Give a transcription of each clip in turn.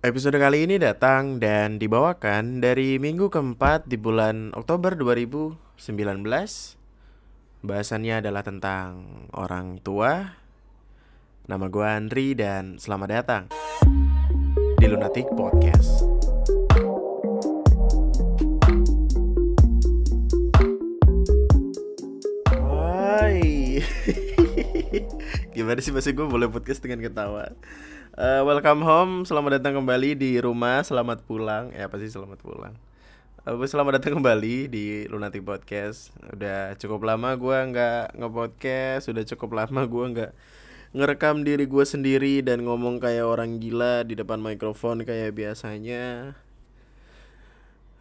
Episode kali ini datang dan dibawakan dari minggu keempat di bulan Oktober 2019 Bahasannya adalah tentang orang tua. Nama gue Andri dan selamat datang di Lunatic Podcast. Hai. Gimana sih masih gue boleh podcast dengan ketawa Uh, welcome home, selamat datang kembali di rumah, selamat pulang. Ya pasti selamat pulang. Uh, selamat datang kembali di Lunatic Podcast. Udah cukup lama gue nggak nge-podcast, udah cukup lama gue nggak ngerekam diri gue sendiri dan ngomong kayak orang gila di depan mikrofon kayak biasanya.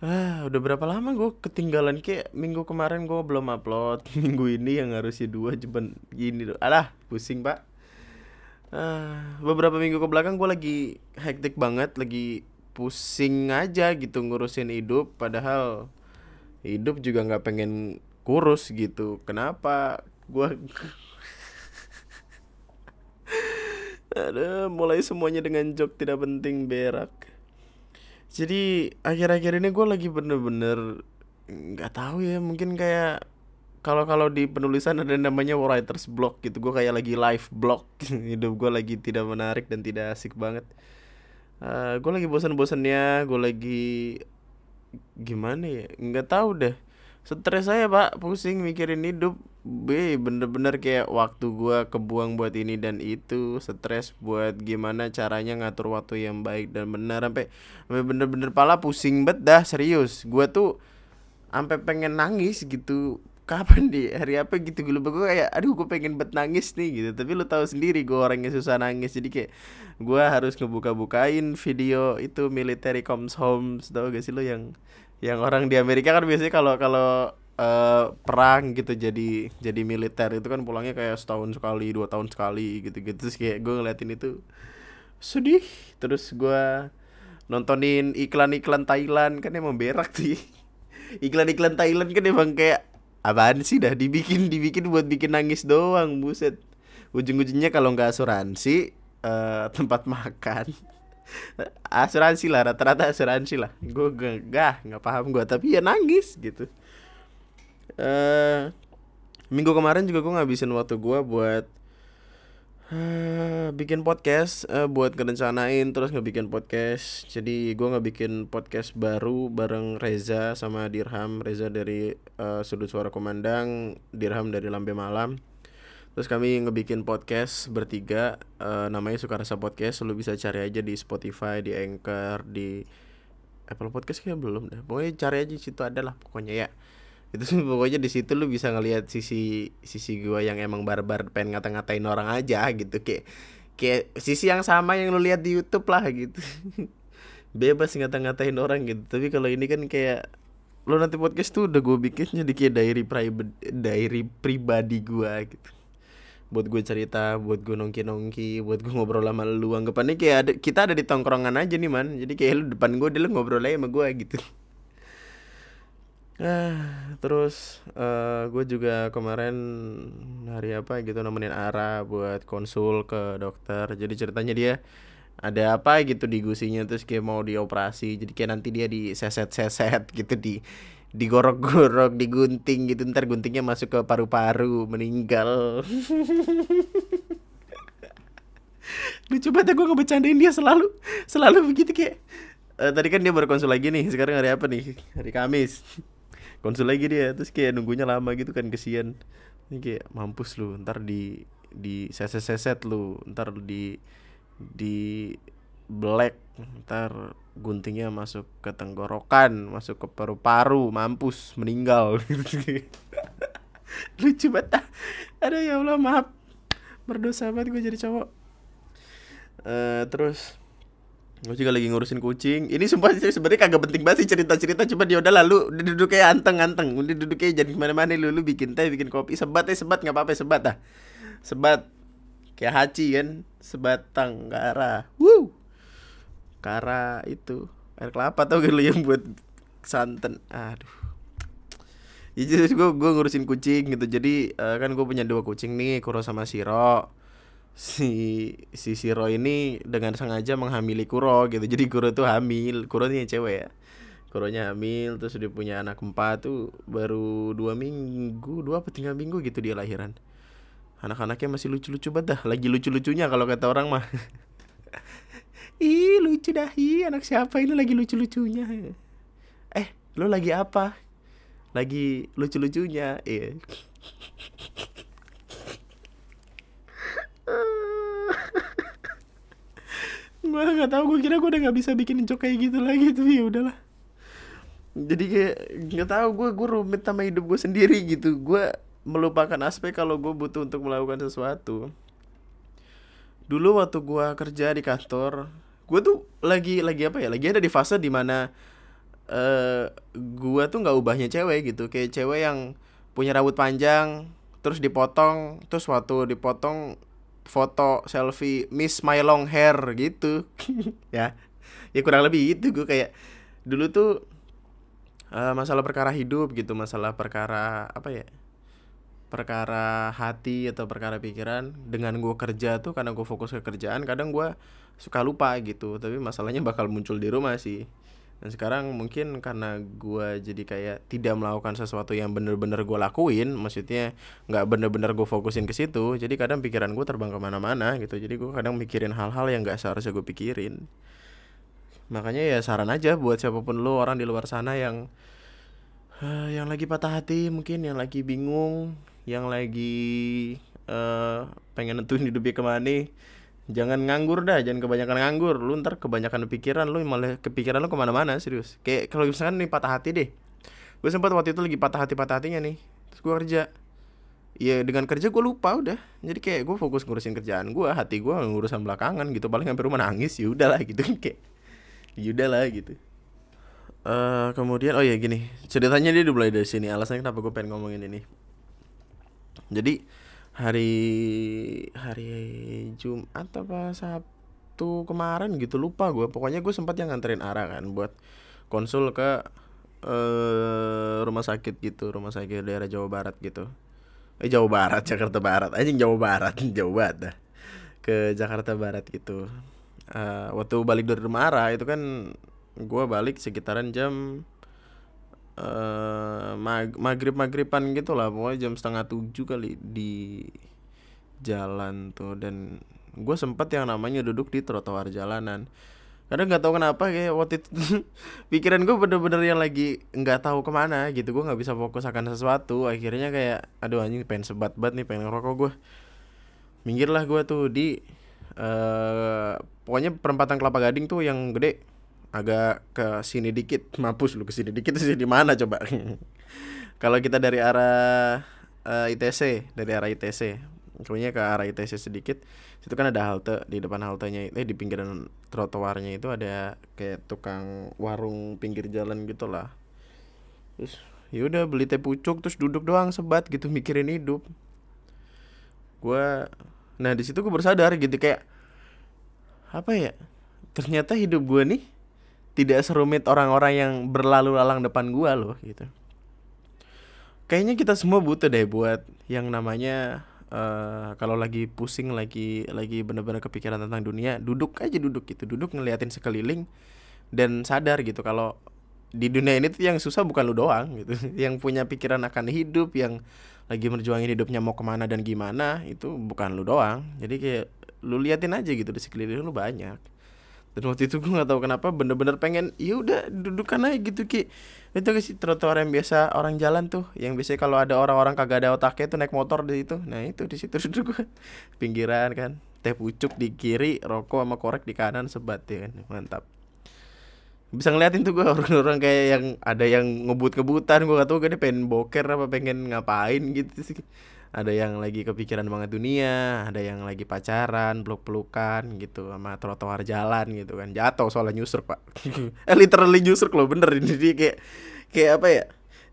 Ah, udah berapa lama gue ketinggalan kayak minggu kemarin gue belum upload, minggu ini yang harusnya dua cuman gini, alah pusing pak. Uh, beberapa minggu ke belakang gue lagi hektik banget, lagi pusing aja gitu ngurusin hidup. Padahal hidup juga nggak pengen kurus gitu. Kenapa? Gue ada mulai semuanya dengan jok tidak penting berak. Jadi akhir-akhir ini gue lagi bener-bener nggak -bener, tahu ya mungkin kayak kalau kalau di penulisan ada namanya writer's block gitu. Gue kayak lagi live blog hidup gue lagi tidak menarik dan tidak asik banget. Uh, gue lagi bosan-bosannya. Gue lagi gimana ya? Nggak tahu deh. Stres saya pak. Pusing mikirin hidup. B bener-bener kayak waktu gue kebuang buat ini dan itu. Stres buat gimana caranya ngatur waktu yang baik dan benar. Sampai bener-bener pala pusing bet dah. Serius. Gue tuh sampai pengen nangis gitu kapan di hari apa gitu gue lupa gue kayak aduh gue pengen bet nangis nih gitu. Tapi lu tahu sendiri gue orangnya susah nangis. Jadi kayak gue harus ngebuka bukain video itu military comes home. Tau gak sih lo yang yang orang di Amerika kan biasanya kalau kalau uh, perang gitu jadi jadi militer itu kan pulangnya kayak setahun sekali dua tahun sekali gitu gitu terus kayak gue ngeliatin itu sedih. Terus gue nontonin iklan-iklan Thailand kan emang berak sih iklan-iklan Thailand kan emang kayak apaan sih dah? Dibikin dibikin buat bikin nangis doang buset. Ujung-ujungnya kalau nggak asuransi uh, tempat makan. Asuransi lah rata-rata asuransi lah. Gue gak nggak paham gue tapi ya nangis gitu. Uh, minggu kemarin juga gue ngabisin waktu gue buat bikin podcast uh, buat ngerencanain terus ngebikin podcast. Jadi gue ngebikin podcast baru bareng Reza sama Dirham. Reza dari uh, sudut suara komandang Dirham dari Lambe Malam. Terus kami ngebikin podcast bertiga uh, namanya Sukarasa Podcast. Lu bisa cari aja di Spotify di Anchor di Apple Podcast kayak belum dah pokoknya cari aja situ ada lah pokoknya ya itu sih pokoknya di situ lu bisa ngelihat sisi sisi gua yang emang barbar pengen ngata-ngatain orang aja gitu kayak kayak sisi yang sama yang lu lihat di YouTube lah gitu bebas ngata-ngatain orang gitu tapi kalau ini kan kayak lu nanti podcast tuh udah gue bikin jadi kayak diary private diary pribadi gua gitu buat gue cerita, buat gue nongki-nongki, buat gue ngobrol sama lu. Anggapannya kayak ada, kita ada di tongkrongan aja nih man. Jadi kayak lu depan gue, dia lu ngobrol aja sama gue gitu. Ah, terus uh, gue juga kemarin hari apa gitu nemenin Ara buat konsul ke dokter. Jadi ceritanya dia ada apa gitu di gusinya terus kayak mau dioperasi. Jadi kayak nanti dia diseset-seset gitu di digorok-gorok, digunting gitu. Ntar guntingnya masuk ke paru-paru, meninggal. Lucu banget ya gue ngebecandain dia selalu Selalu begitu kayak uh, Tadi kan dia berkonsul lagi nih Sekarang hari apa nih? Hari Kamis konsul lagi dia. Terus kayak nunggunya lama gitu kan kesian. Ini kayak mampus lu ntar di di seset seset lu ntar di di black ntar guntingnya masuk ke tenggorokan masuk ke paru-paru mampus meninggal. Lucu banget ada ya Allah maaf. Berdosa banget gue jadi cowok. Uh, terus Gue juga lagi ngurusin kucing. Ini sumpah sih sebenarnya kagak penting banget sih cerita-cerita cuma dia udah lalu duduk kayak anteng-anteng, udah duduk kayak jadi ke mana-mana lu, lu bikin teh, bikin kopi, sebat ya sebat nggak apa-apa sebat dah. Sebat kayak haji kan, sebatang kara. Woo. Kara itu air kelapa tau gak lu yang buat santan. Aduh. Ya jadi gue gue ngurusin kucing gitu. Jadi uh, kan gue punya dua kucing nih, Kuro sama Siro si si Shiro ini dengan sengaja menghamili Kuro gitu. Jadi Kuro tuh hamil. Kuro ini cewek ya. Kuronya hamil terus dia punya anak empat tuh baru dua minggu dua apa tiga minggu gitu dia lahiran. Anak-anaknya masih lucu-lucu banget dah. Lagi lucu-lucunya kalau kata orang mah. Ih lucu dah. Ih anak siapa ini lagi lucu-lucunya? Eh lo lagi apa? Lagi lucu-lucunya. Iya gue nggak tahu gue kira gue udah nggak bisa bikin joke kayak gitu lagi tuh ya udahlah. Jadi kayak nggak tahu gue gue rumit sama hidup gue sendiri gitu. Gue melupakan aspek kalau gue butuh untuk melakukan sesuatu. Dulu waktu gue kerja di kantor gue tuh lagi lagi apa ya? Lagi ada di fase di mana uh, gue tuh nggak ubahnya cewek gitu. Kayak cewek yang punya rambut panjang terus dipotong terus waktu dipotong foto selfie Miss My Long Hair gitu. Ya. Ya kurang lebih itu gue kayak dulu tuh uh, masalah perkara hidup gitu masalah perkara apa ya perkara hati atau perkara pikiran dengan gue kerja tuh karena gue fokus ke kerjaan kadang gue suka lupa gitu. Tapi masalahnya bakal muncul di rumah sih dan sekarang mungkin karena gue jadi kayak tidak melakukan sesuatu yang bener-bener gue lakuin maksudnya nggak bener-bener gue fokusin ke situ jadi kadang pikiran gue terbang ke mana-mana gitu. Jadi gue kadang mikirin hal-hal yang nggak seharusnya gue pikirin. Makanya ya saran aja buat siapa pun lo orang di luar sana yang uh, yang lagi patah hati mungkin yang lagi bingung yang lagi uh, pengen nentuin hidupnya ke mana jangan nganggur dah jangan kebanyakan nganggur. Lu ntar kebanyakan pikiran lu malah kepikiran lu ke mana-mana serius. Kayak kalau misalkan nih patah hati deh. Gue sempat waktu itu lagi patah hati patah hatinya nih. Terus gue kerja. Ya dengan kerja gue lupa udah. Jadi kayak gue fokus ngurusin kerjaan gue hati gue ngurusan belakangan gitu. Paling sampai rumah nangis ya udahlah gitu kayak. Ya udahlah gitu. Uh, kemudian oh ya gini. Ceritanya dia dimulai dari sini. Alasannya kenapa gue pengen ngomongin ini. Jadi hari hari Jumat apa Sabtu kemarin gitu lupa gue pokoknya gue sempat yang nganterin Ara kan buat konsul ke uh, rumah sakit gitu rumah sakit daerah Jawa Barat gitu. Eh Jawa Barat Jakarta Barat. Anjing Jawa Barat. Jawa Barat dah. Ke Jakarta Barat gitu. Uh, waktu balik dari rumah Ara itu kan gue balik sekitaran jam uh, mag maghrib maghriban gitu lah pokoknya jam setengah tujuh kali di jalan tuh. Dan gue sempet yang namanya duduk di trotoar jalanan. Karena nggak tahu kenapa kayak waktu itu pikiran gue bener-bener yang lagi nggak tahu ke mana gitu. Gue nggak bisa fokus akan sesuatu. Akhirnya kayak aduh anjing pengen sebat bat nih pengen ngerokok gue minggir lah gue tuh di uh, pokoknya perempatan kelapa gading tuh yang gede agak ke sini dikit. Mampus lu ke sini dikit sih di mana coba? Kalau kita dari arah uh, eh, ITC dari arah ITC kemudian ke arah ITC sedikit. Situ kan ada halte di depan haltenya eh di pinggiran trotoarnya itu ada kayak tukang warung pinggir jalan gitu lah terus yaudah beli teh pucuk terus duduk doang sebat gitu mikirin hidup. Gue nah di situ gue bersadar gitu kayak apa ya? Ternyata hidup gue nih tidak serumit orang-orang yang berlalu lalang depan gua loh gitu. Kayaknya kita semua butuh deh buat yang namanya uh, kalau lagi pusing lagi lagi bener-bener kepikiran tentang dunia duduk aja duduk gitu. Duduk ngeliatin sekeliling dan sadar gitu kalau di dunia ini tuh yang susah bukan lu doang gitu. Yang punya pikiran akan hidup yang lagi merjuangin hidupnya mau ke mana dan gimana itu bukan lu doang. Jadi kayak lu liatin aja gitu di sekeliling lu banyak dan waktu itu gue nggak tahu kenapa bener-bener pengen ya udah dudukan aja gitu ki. Itu sih trotoar yang biasa orang jalan tuh yang biasa kalau ada orang-orang kagak ada otaknya tuh naik motor di situ. Nah itu di situ duduk gue pinggiran kan. Teh pucuk di kiri rokok sama korek di kanan sebat ya kan. Mantap. Bisa ngeliatin tuh gue orang-orang kayak yang ada yang ngebut-ngebutan gue gak tau gue pengen boker apa pengen ngapain gitu sih ada yang lagi kepikiran banget dunia ada yang lagi pacaran peluk-pelukan gitu sama trotoar jalan gitu kan. Jatuh soalnya nyusruk pak. Eh literally nyusruk loh bener ini. Dia kayak kayak apa ya?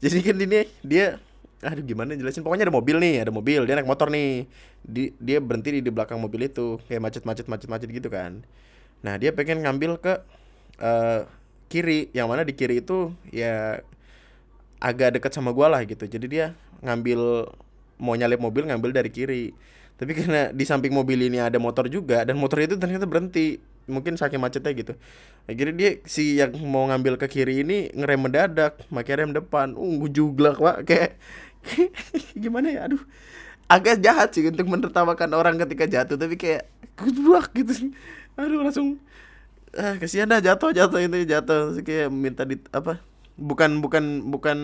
Jadi kan ini dia aduh gimana jelasin. Pokoknya ada mobil nih ada mobil dia naik motor nih. Di, dia berhenti di, di belakang mobil itu kayak macet-macet macet-macet gitu kan. Nah dia pengen ngambil ke uh, kiri. Yang mana di kiri itu ya agak dekat sama gua lah gitu. Jadi dia ngambil mau nyalip mobil ngambil dari kiri. Tapi karena di samping mobil ini ada motor juga dan motor itu ternyata berhenti. Mungkin saking macetnya gitu. Akhirnya dia si yang mau ngambil ke kiri ini ngerem mendadak pakai rem depan. Uh juglak pak. Kayak, gimana ya? Aduh. Agak jahat sih untuk menertawakan orang ketika jatuh tapi kayak kedua gitu aduh langsung ah kesian dah jatuh jatuh itu jatuh. Kayak minta di apa bukan bukan bukan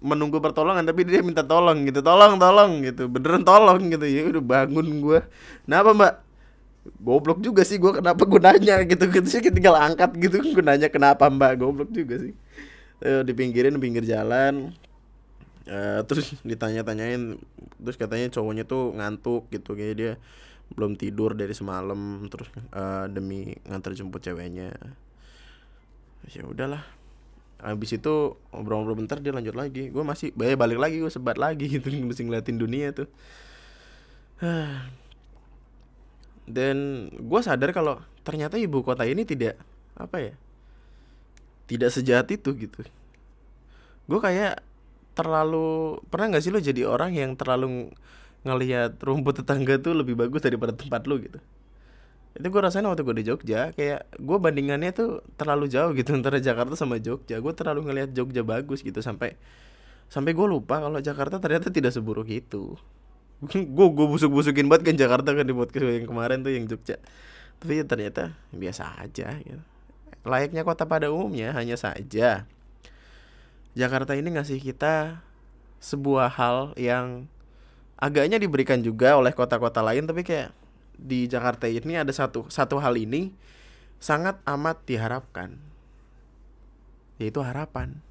menunggu pertolongan tapi dia minta tolong gitu. Tolong tolong gitu. Beneran tolong gitu. Ya udah bangun gua. Kenapa mbak? Goblok juga sih gua. Kenapa gunanya gitu? Gitu sih tinggal angkat gitu. Gunanya kenapa mbak? Goblok juga sih. Eh, di pinggirin pinggir jalan. Eh, terus ditanya-tanyain. Terus katanya cowoknya tuh ngantuk gitu. Kayak dia belum tidur dari semalam. Terus eh, demi nganter jemput ceweknya. Ya udahlah habis itu ngobrol-ngobrol bentar dia lanjut lagi. Gue masih bayar balik lagi gue sebat lagi gitu mesti ngeliatin dunia tuh. Dan gue sadar kalau ternyata ibu kota ini tidak apa ya tidak sejahat itu gitu. Gue kayak terlalu pernah nggak sih lo jadi orang yang terlalu ngelihat rumput tetangga tuh lebih bagus daripada tempat lo gitu itu gue rasain waktu gue di Jogja kayak gue bandingannya tuh terlalu jauh gitu antara Jakarta sama Jogja. Gue terlalu ngelihat Jogja bagus gitu sampai sampai gue lupa kalau Jakarta ternyata tidak seburuk itu. Gue gue busuk busukin banget kan Jakarta kan di podcast yang kemarin tuh yang Jogja. Tapi ya ternyata biasa aja gitu. Layaknya kota pada umumnya hanya saja Jakarta ini ngasih kita sebuah hal yang agaknya diberikan juga oleh kota-kota lain tapi kayak di Jakarta ini ada satu satu hal ini sangat amat diharapkan yaitu harapan.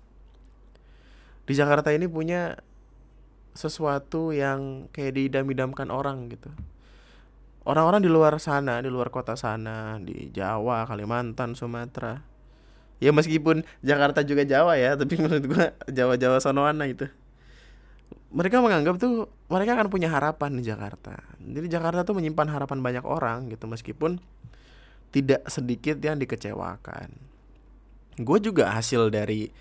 Di Jakarta ini punya sesuatu yang kayak diidam-idamkan orang gitu. Orang-orang di luar sana di luar kota sana di Jawa Kalimantan Sumatera. Ya meskipun Jakarta juga Jawa ya tapi menurut gua Jawa-Jawa sonoana itu mereka menganggap tuh mereka akan punya harapan di Jakarta. Jadi Jakarta tuh menyimpan harapan banyak orang gitu meskipun tidak sedikit yang dikecewakan. Gue juga hasil dari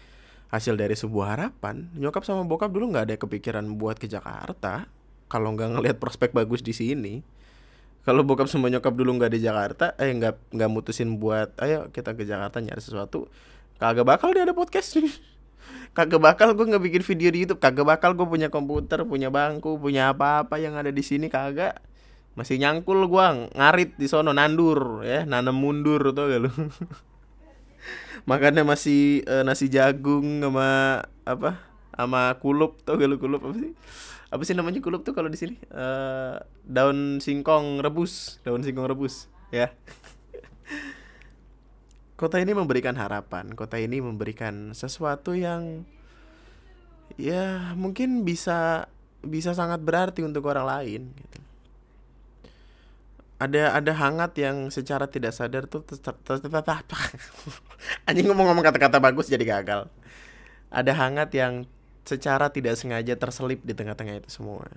hasil dari sebuah harapan. Nyokap sama bokap dulu nggak ada kepikiran buat ke Jakarta kalau nggak ngelihat prospek bagus di sini. Kalau bokap sama nyokap dulu nggak di Jakarta, eh nggak nggak mutusin buat, ayo kita ke Jakarta nyari sesuatu, kagak bakal dia ada podcast kagak bakal gue nggak bikin video di YouTube. Kagak bakal gue punya komputer punya bangku punya apa-apa yang ada di sini kagak. Masih nyangkul gue ngarit di sono nandur ya nanam mundur tuh gak lu? Makannya masih eh, nasi jagung sama apa sama kulup tuh gak lu kulup apa sih? Apa sih namanya kulup tuh kalau di sini? Eh, daun singkong rebus daun singkong rebus ya kota ini memberikan harapan kota ini memberikan sesuatu yang ya mungkin bisa bisa sangat berarti untuk orang lain gitu. Ada ada hangat yang secara tidak sadar tuh anjing ngomong-ngomong kata-kata bagus jadi gagal. Ada hangat yang secara tidak sengaja terselip di tengah-tengah itu semua.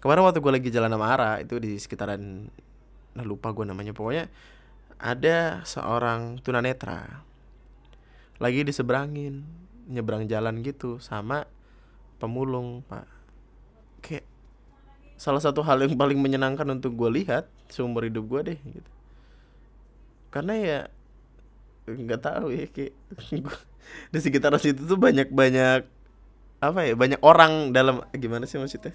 Kemarin waktu gue lagi jalan sama Ara itu di sekitaran nah lupa gue namanya. Pokoknya ada seorang tunanetra lagi diseberangin nyebrang jalan gitu sama pemulung pak. Kayak salah satu hal yang paling menyenangkan untuk gue lihat seumur hidup gue deh gitu. Karena ya nggak tahu ya kayak di sekitar situ tuh banyak banyak apa ya banyak orang dalam gimana sih maksudnya?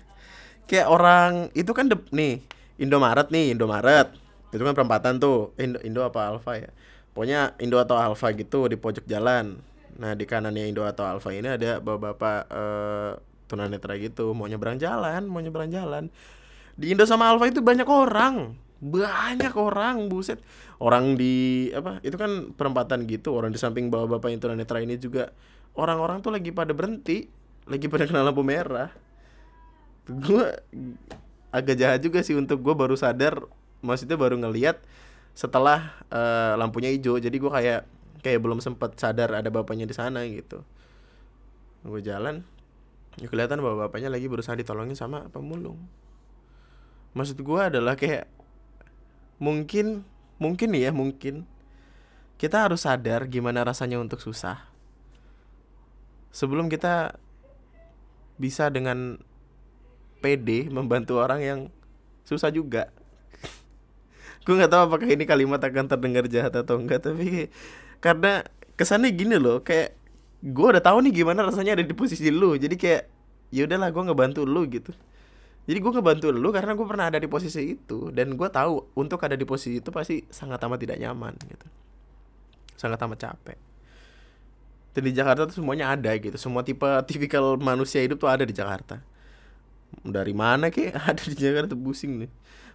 Kayak orang itu kan dep- nih Indomaret nih Indomaret itu kan perempatan tuh Indo, Indo apa Alfa ya? Pokoknya Indo atau Alfa gitu di pojok jalan. Nah di kanannya Indo atau Alfa ini ada bapak-bapak eh, tunanetra gitu mau nyebrang jalan mau nyebrang jalan. Di Indo sama Alfa itu banyak orang banyak orang buset. Orang di apa itu kan perempatan gitu orang di samping bapak-bapak yang tunanetra ini juga. Orang-orang tuh lagi pada berhenti lagi pada kena lampu merah. Gue agak jahat juga sih untuk gue baru sadar maksudnya baru ngeliat setelah eh, lampunya hijau. Jadi gue kayak kayak belum sempet sadar ada bapaknya di sana gitu. Gue jalan ya kelihatan bahwa bapaknya lagi berusaha ditolongin sama pemulung. Maksud gue adalah kayak mungkin mungkin nih ya mungkin kita harus sadar gimana rasanya untuk susah. Sebelum kita bisa dengan pede membantu orang yang susah juga gue nggak tahu apakah ini kalimat akan terdengar jahat atau enggak tapi karena kesannya gini loh kayak gue udah tahu nih gimana rasanya ada di posisi lu jadi kayak ya udahlah gue ngebantu lu gitu. Jadi gue ngebantu lu karena gue pernah ada di posisi itu dan gue tahu untuk ada di posisi itu pasti sangat amat tidak nyaman gitu. Sangat amat capek. Dan di Jakarta tuh semuanya ada gitu. Semua tipe tipikal manusia hidup tuh ada di Jakarta. Dari mana ke ada di Jakarta pusing nih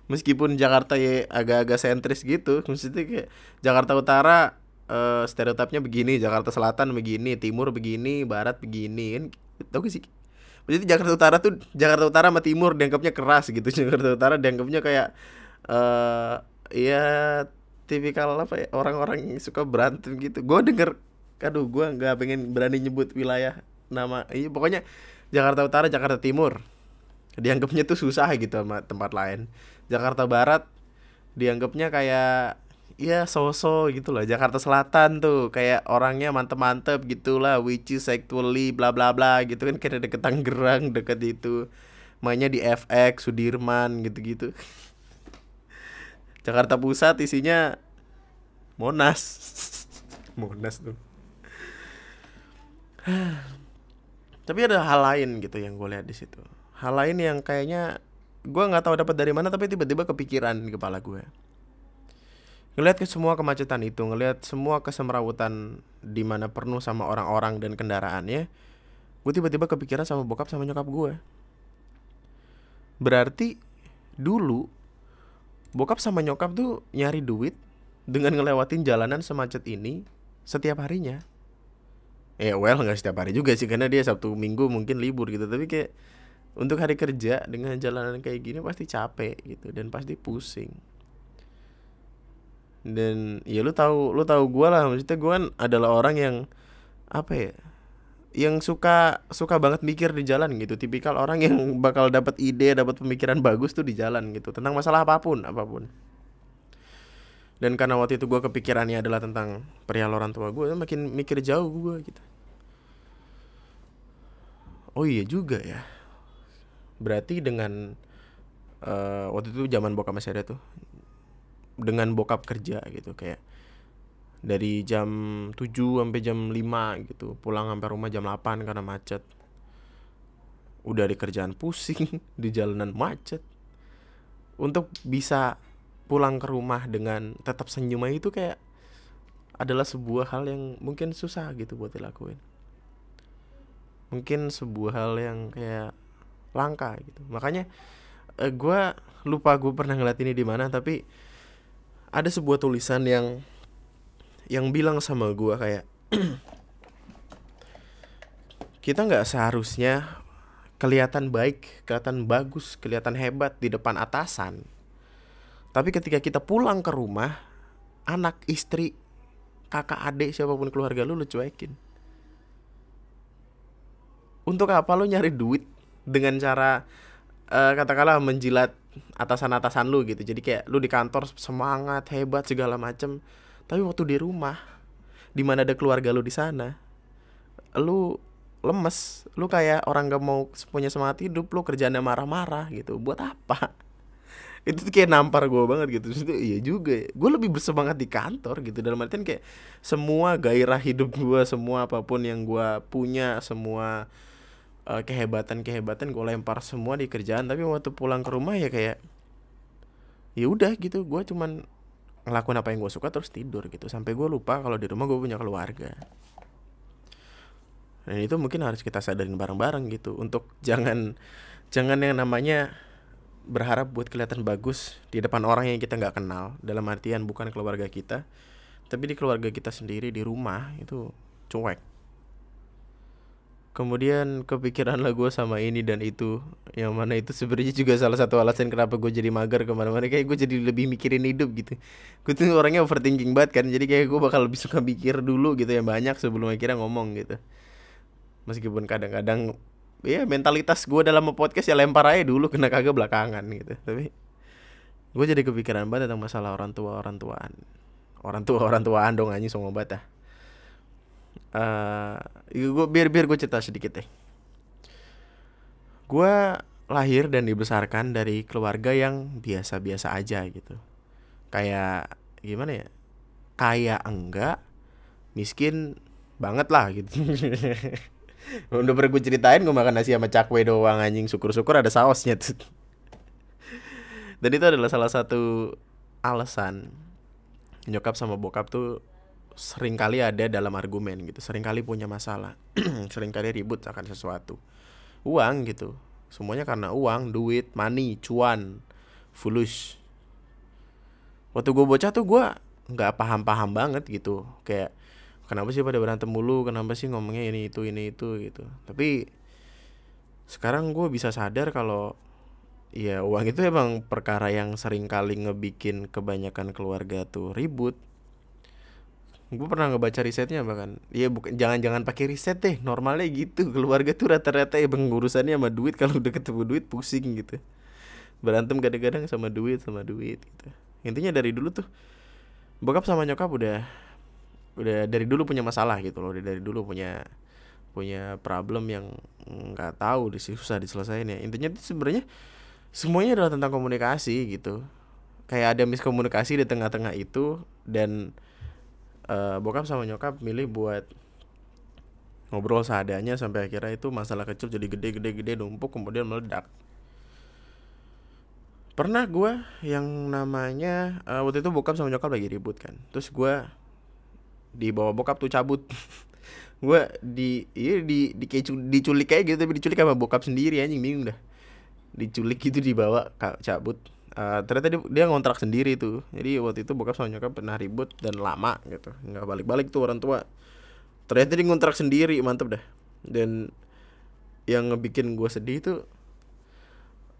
meskipun Jakarta ya agak-agak sentris gitu maksudnya kayak Jakarta Utara uh, stereotipnya begini Jakarta Selatan begini Timur begini Barat begini kan tau gak sih. Jadi Jakarta Utara tuh Jakarta Utara sama Timur dianggapnya keras gitu. Jakarta Utara dianggapnya kayak uh, ya tipikal apa ya orang-orang yang suka berantem gitu. Gue denger aduh gue nggak pengen berani nyebut wilayah nama iya pokoknya Jakarta Utara Jakarta Timur dianggapnya tuh susah gitu sama tempat lain. Jakarta Barat dianggapnya kayak ya so-so gitu lah. Jakarta Selatan tuh kayak orangnya mantep-mantep gitu lah which is actually bla bla bla gitu kan kayak deket Tangerang deket itu. Mainnya di FX Sudirman gitu-gitu. Jakarta Pusat isinya Monas. Monas tuh. Tapi ada hal lain gitu yang gue lihat di situ hal lain yang kayaknya gue nggak tahu dapat dari mana tapi tiba-tiba kepikiran di kepala gue ngelihat ke semua kemacetan itu ngelihat semua kesemrawutan di mana penuh sama orang-orang dan kendaraannya gue tiba-tiba kepikiran sama bokap sama nyokap gue berarti dulu bokap sama nyokap tuh nyari duit dengan ngelewatin jalanan semacet ini setiap harinya. Ya well nggak setiap hari juga sih karena dia sabtu minggu mungkin libur gitu tapi kayak untuk hari kerja dengan jalanan kayak gini pasti capek gitu dan pasti pusing. Dan ya lu tahu lu tahu gue lah maksudnya gue kan adalah orang yang apa ya yang suka suka banget mikir di jalan gitu. Tipikal orang yang bakal dapat ide dapat pemikiran bagus tuh di jalan gitu tentang masalah apa pun apa pun. Dan karena waktu itu gue kepikirannya adalah tentang perihal orang tua gue makin mikir jauh gue gitu. Oh iya juga ya berarti dengan uh, waktu itu zaman bokap masih ada tuh dengan bokap kerja gitu kayak dari jam 7 sampai jam 5 gitu pulang sampai rumah jam 8 karena macet. Udah di kerjaan pusing di jalanan macet. Untuk bisa pulang ke rumah dengan tetap senyum itu kayak adalah sebuah hal yang mungkin susah gitu buat dilakuin. Mungkin sebuah hal yang kayak langka gitu makanya uh, eh, gue lupa gue pernah ngeliat ini di mana tapi ada sebuah tulisan yang yang bilang sama gue kayak kita nggak seharusnya kelihatan baik, kelihatan bagus, kelihatan hebat di depan atasan. Tapi ketika kita pulang ke rumah, anak, istri, kakak, adik, siapa pun keluarga lu lu cuekin. Untuk apa lu nyari duit dengan cara uh, katakanlah menjilat atasan-atasan lu gitu. Jadi kayak lu di kantor semangat hebat segala macem. Tapi waktu di rumah di mana ada keluarga lu di sana lu lemes. Lu kayak orang gak mau punya semangat hidup lu kerjanya marah-marah gitu. Buat apa? Itu tuh kayak nampar gue banget gitu. Itu iya juga ya. gue lebih bersemangat di kantor gitu. Dalam artian kayak semua gairah hidup gue semua apa pun yang gue punya semua uh, kehebatan-kehebatan gue lempar semua di kerjaan. Tapi waktu pulang ke rumah ya kayak ya udah gitu gue cuman ngelakuin apa yang gue suka terus tidur gitu. Sampai gue lupa kalau di rumah gue punya keluarga. Dan itu mungkin harus kita sadarin bareng-bareng gitu. Untuk jangan jangan yang namanya berharap buat kelihatan bagus di depan orang yang kita nggak kenal. Dalam artian bukan keluarga kita tapi di keluarga kita sendiri di rumah itu cuek kemudian kepikiran lah gue sama ini dan itu. Yang mana itu sebenarnya juga salah satu alasan kenapa gue jadi mager ke mana-mana. Kayak gue jadi lebih mikirin hidup gitu. Gue tuh orangnya overthinking banget kan. Jadi kayak gue bakal lebih suka mikir dulu gitu yang banyak sebelum akhirnya ngomong gitu. Meskipun kadang-kadang ya mentalitas gue dalam podcast ya lempar aja dulu kena kagak belakangan gitu. Tapi gue jadi kepikiran banget tentang masalah orang tua orang tuaan. Orang tua orang tuaan dong anjing sama obat ah uh, gue biar biar gue cerita sedikit deh. Gue lahir dan dibesarkan dari keluarga yang biasa-biasa aja gitu. Kayak gimana ya? Kaya enggak miskin banget lah gitu. Udah pernah gue ceritain gue makan nasi sama cakwe doang anjing. Syukur-syukur ada sausnya tuh. Dan itu adalah salah satu alasan nyokap sama bokap tuh sering kali ada dalam argumen gitu sering kali punya masalah sering kali ribut akan sesuatu. Uang gitu semuanya karena uang duit money cuan fulus waktu gue bocah tuh gue nggak paham-paham banget gitu kayak kenapa sih pada berantem mulu? Kenapa sih ngomongnya ini itu ini itu? gitu. Tapi sekarang gue bisa sadar kalau ya uang itu emang perkara yang sering kali ngebikin kebanyakan keluarga tuh ribut gue pernah ngebaca risetnya bahkan ya bukan jangan-jangan pakai riset deh normalnya gitu. Keluarga tuh rata-rata ya urusannya sama duit kalau udah ketemu duit pusing gitu. Berantem kadang-kadang sama duit sama duit gitu. Intinya dari dulu tuh bokap sama nyokap udah udah dari dulu punya masalah gitu loh. Dari dulu punya punya problem yang nggak tahu susah diselesaikan ya. Intinya tuh sebenarnya semuanya adalah tentang komunikasi gitu. Kayak ada miskomunikasi di tengah-tengah itu dan uh, bokap sama nyokap milih buat ngobrol seadanya sampai akhirnya itu masalah kecil jadi gede-gede-gede numpuk kemudian meledak. Pernah gue yang namanya uh, waktu itu bokap sama nyokap lagi ribut kan. Terus gue di bawah bokap tuh cabut. Gue di iya di di diculik kayak gitu tapi diculik sama bokap sendiri anjing bingung dah. Diculik gitu dibawa cabut uh, ternyata dia, dia ngontrak sendiri tuh. Jadi waktu itu bokap sama nyokap pernah ribut dan lama gitu. Nggak balik-balik tuh orang tua. Ternyata dia ngontrak sendiri mantep dah dan yang ngebikin gue sedih tuh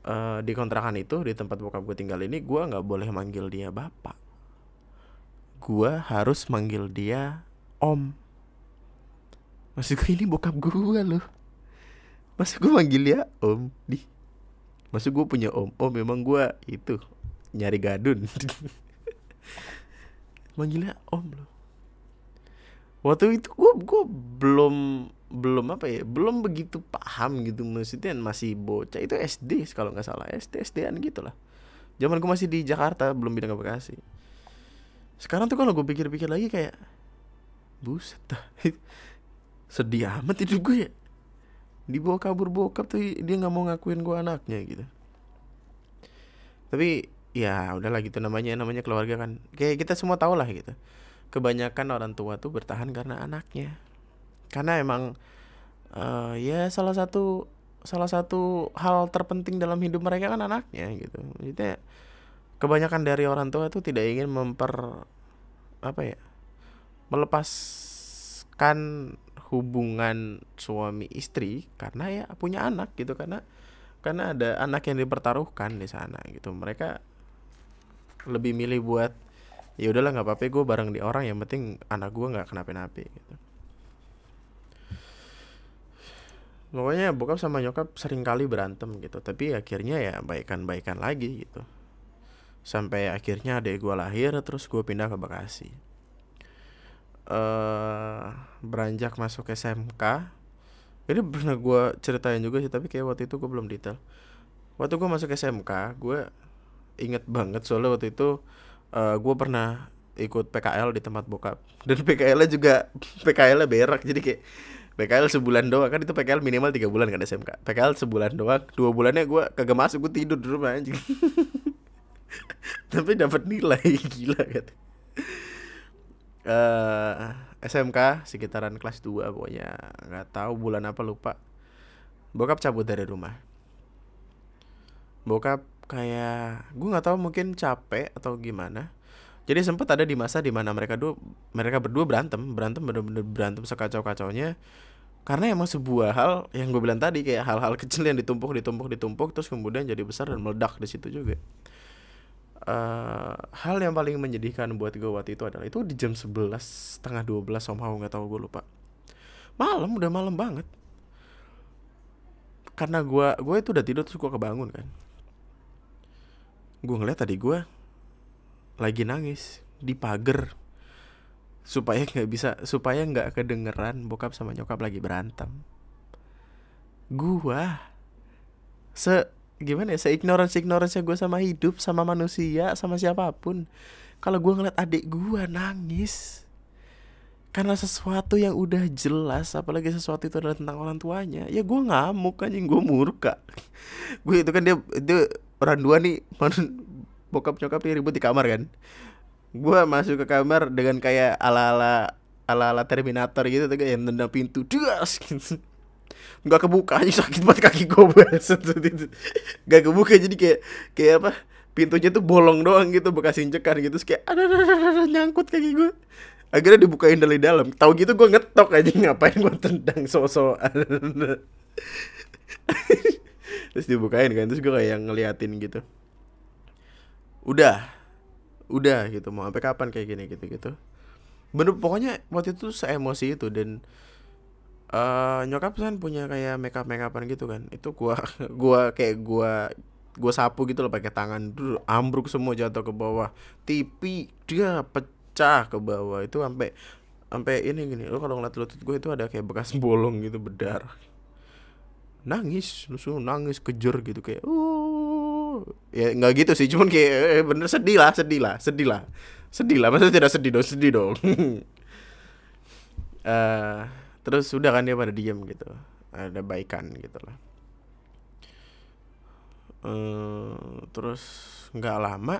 uh, di kontrakan itu di tempat bokap gue tinggal ini gue nggak boleh manggil dia bapak. Gue harus manggil dia om. Maksud gue ini bokap gue loh. Masa gue manggil dia om di Maksud gue punya om Oh memang gue itu Nyari gadun. Manggilnya om loh. Waktu itu gue gue belum belum apa ya belum begitu paham gitu maksudnya masih bocah. Itu SD kalau nggak salah SD SDan gitu lah. Zaman gue masih di Jakarta belum pindah ke Bekasi. Sekarang tuh kalau gue pikir-pikir lagi kayak buset sedih amat hidup gue ya dibawa kabur bokap tuh dia nggak mau ngakuin gue anaknya gitu. Tapi ya udahlah gitu namanya namanya keluarga kan. Kayak kita semua tahu lah gitu. Kebanyakan orang tua tuh bertahan karena anaknya. Karena emang uh, ya salah satu salah satu hal terpenting dalam hidup mereka kan anaknya gitu. Jadi kebanyakan dari orang tua tuh tidak ingin memper apa ya melepaskan hubungan suami istri karena ya punya anak gitu karena karena ada anak yang dipertaruhkan di sana gitu. Mereka lebih milih buat ya udahlah nggak apa-apa gue bareng di orang yang penting anak gue nggak kenapa-napa gitu. Pokoknya bokap sama nyokap sering kali berantem gitu tapi akhirnya ya baikan-baikan lagi gitu. Sampai akhirnya adek gue lahir terus gue pindah ke Bekasi uh, beranjak masuk SMK ini pernah gue ceritain juga sih tapi kayak waktu itu gue belum detail. Waktu gue masuk SMK gue inget banget soalnya waktu itu uh, eh, gue pernah ikut PKL di tempat bokap. Dan PKL-nya juga PKL-nya berak jadi kayak PKL sebulan doang. Kan itu PKL minimal tiga bulan kan SMK PKL sebulan doang dua bulannya gue kagak masuk gue tidur di rumah anjing. Tapi dapat nilai gila kan uh, eh, SMK sekitaran kelas 2 pokoknya. Nggak tahu bulan apa lupa. Bokap cabut dari rumah. Bokap kayak gue nggak tahu mungkin capek atau gimana. Jadi sempat ada di masa di mana mereka dua mereka berdua berantem berantem bener-bener berantem sekacau kacaunya karena emang sebuah hal yang gue bilang tadi kayak hal-hal kecil yang ditumpuk ditumpuk ditumpuk terus kemudian jadi besar dan meledak di situ juga uh, hal yang paling menyedihkan buat gue waktu itu adalah itu di jam 11 setengah 12 somehow nggak tahu gue lupa. Malam udah malam banget. Karena gue gue itu udah tidur terus gue kebangun kan. Gue ngeliat tadi gue lagi nangis di pagar supaya nggak bisa supaya nggak kedengeran bokap sama nyokap lagi berantem. Gue se gimana ya seignorance ignorance gue sama hidup sama manusia sama siapa pun. Kalau gue ngeliat adik gue nangis. Karena sesuatu yang udah jelas apalagi sesuatu itu adalah tentang orang tuanya ya gue ngamuk anjing gue murka. Gue itu kan dia itu orang dua nih bokap nyokap dia ribut di kamar kan. Gue masuk ke kamar dengan kayak ala ala ala ala Terminator gitu tuh yang tendang pintu das gitu nggak kebuka aja sakit banget kaki gue nggak kebuka jadi kayak kayak apa pintunya tuh bolong doang gitu bekas injekan gitu. Terus kayak ada ada nyangkut kaki gue akhirnya dibukain dari dalam. Tahu gitu gue ngetok aja ngapain gue tendang sosok. Terus dibukain kan terus gue kayak ngeliatin gitu. Udah udah gitu. Mau sampai kapan kayak gini? Gitu gitu bener pokoknya waktu itu seemosi itu dan uh, nyokap kan punya kayak makeup makeupan gitu kan. Itu gua gua kayak gua gua sapu gitu loh pakai tangan. Dulu ambruk semua jatuh ke bawah. TV dia pecah ke bawah. Itu sampai sampai ini gini. Lo kalau ngeliat lutut gue itu ada kayak bekas bolong gitu berdarah nangis langsung nangis kejer gitu kayak uh. Ya nggak gitu sih cuman kayak eh, bener sedih lah sedih lah sedih lah. Sedih lah maksudnya tidak sedih dong sedih dong. Uh, terus sudah kan dia pada diem gitu. Ada baikan gitu lah uh, terus nggak lama